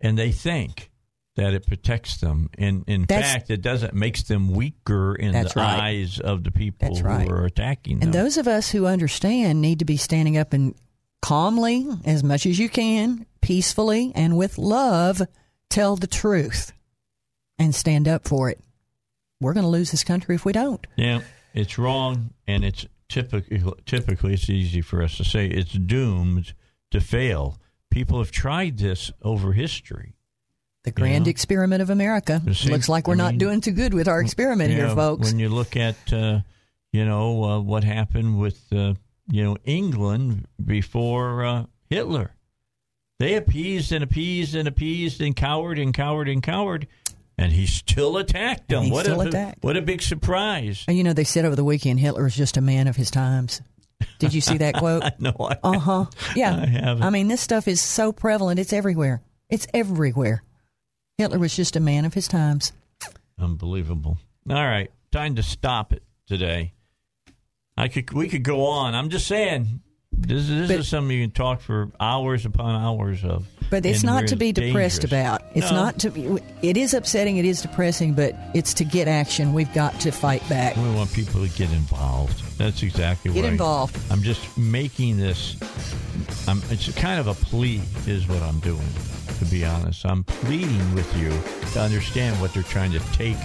and they think that it protects them. And in That's- fact, it doesn't makes them weaker in the right. eyes of the people That's who right. are attacking them. And those of us who understand need to be standing up and calmly, as much as you can, peacefully, and with love, tell the truth and stand up for it. We're going to lose this country if we don't. Yeah, it's wrong, and it's typically typically it's easy for us to say it's doomed to fail. People have tried this over history. The grand Yeah. experiment of America. See, Looks like we're I not mean- doing too good with our experiment here, folks. When you look at uh, you know uh, what happened with uh, you know England before uh, Hitler, they appeased and appeased and appeased and cowered and cowered and cowered, and he still attacked them. What a attacked. what a big surprise! And you know, they said over the weekend Hitler was just a man of his times. Did you see that quote? no, I, Uh huh. Yeah. I haven't. I mean, this stuff is so prevalent. It's everywhere. It's everywhere. Hitler was just a man of his times. Unbelievable. All right, time to stop it today. I could we could go on. I'm just saying this, this But- is something you can talk for hours upon hours of. But it's not to be it's depressed about. It's No. not to. Be, it is upsetting. It is depressing. But it's to get action. We've got to fight back. We want people to get involved. That's exactly Get what I- involved. I'm just making this. I'm, it's kind of a plea, is what I'm doing. To be honest, I'm pleading with you to understand what they're trying to take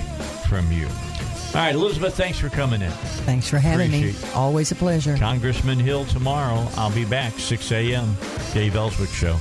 from you. All right, Elizabeth, thanks for coming in. Thanks for having Appreciate me. Always a pleasure. Congressman Hill tomorrow. I'll be back 6 a.m. Dave Elswick Show.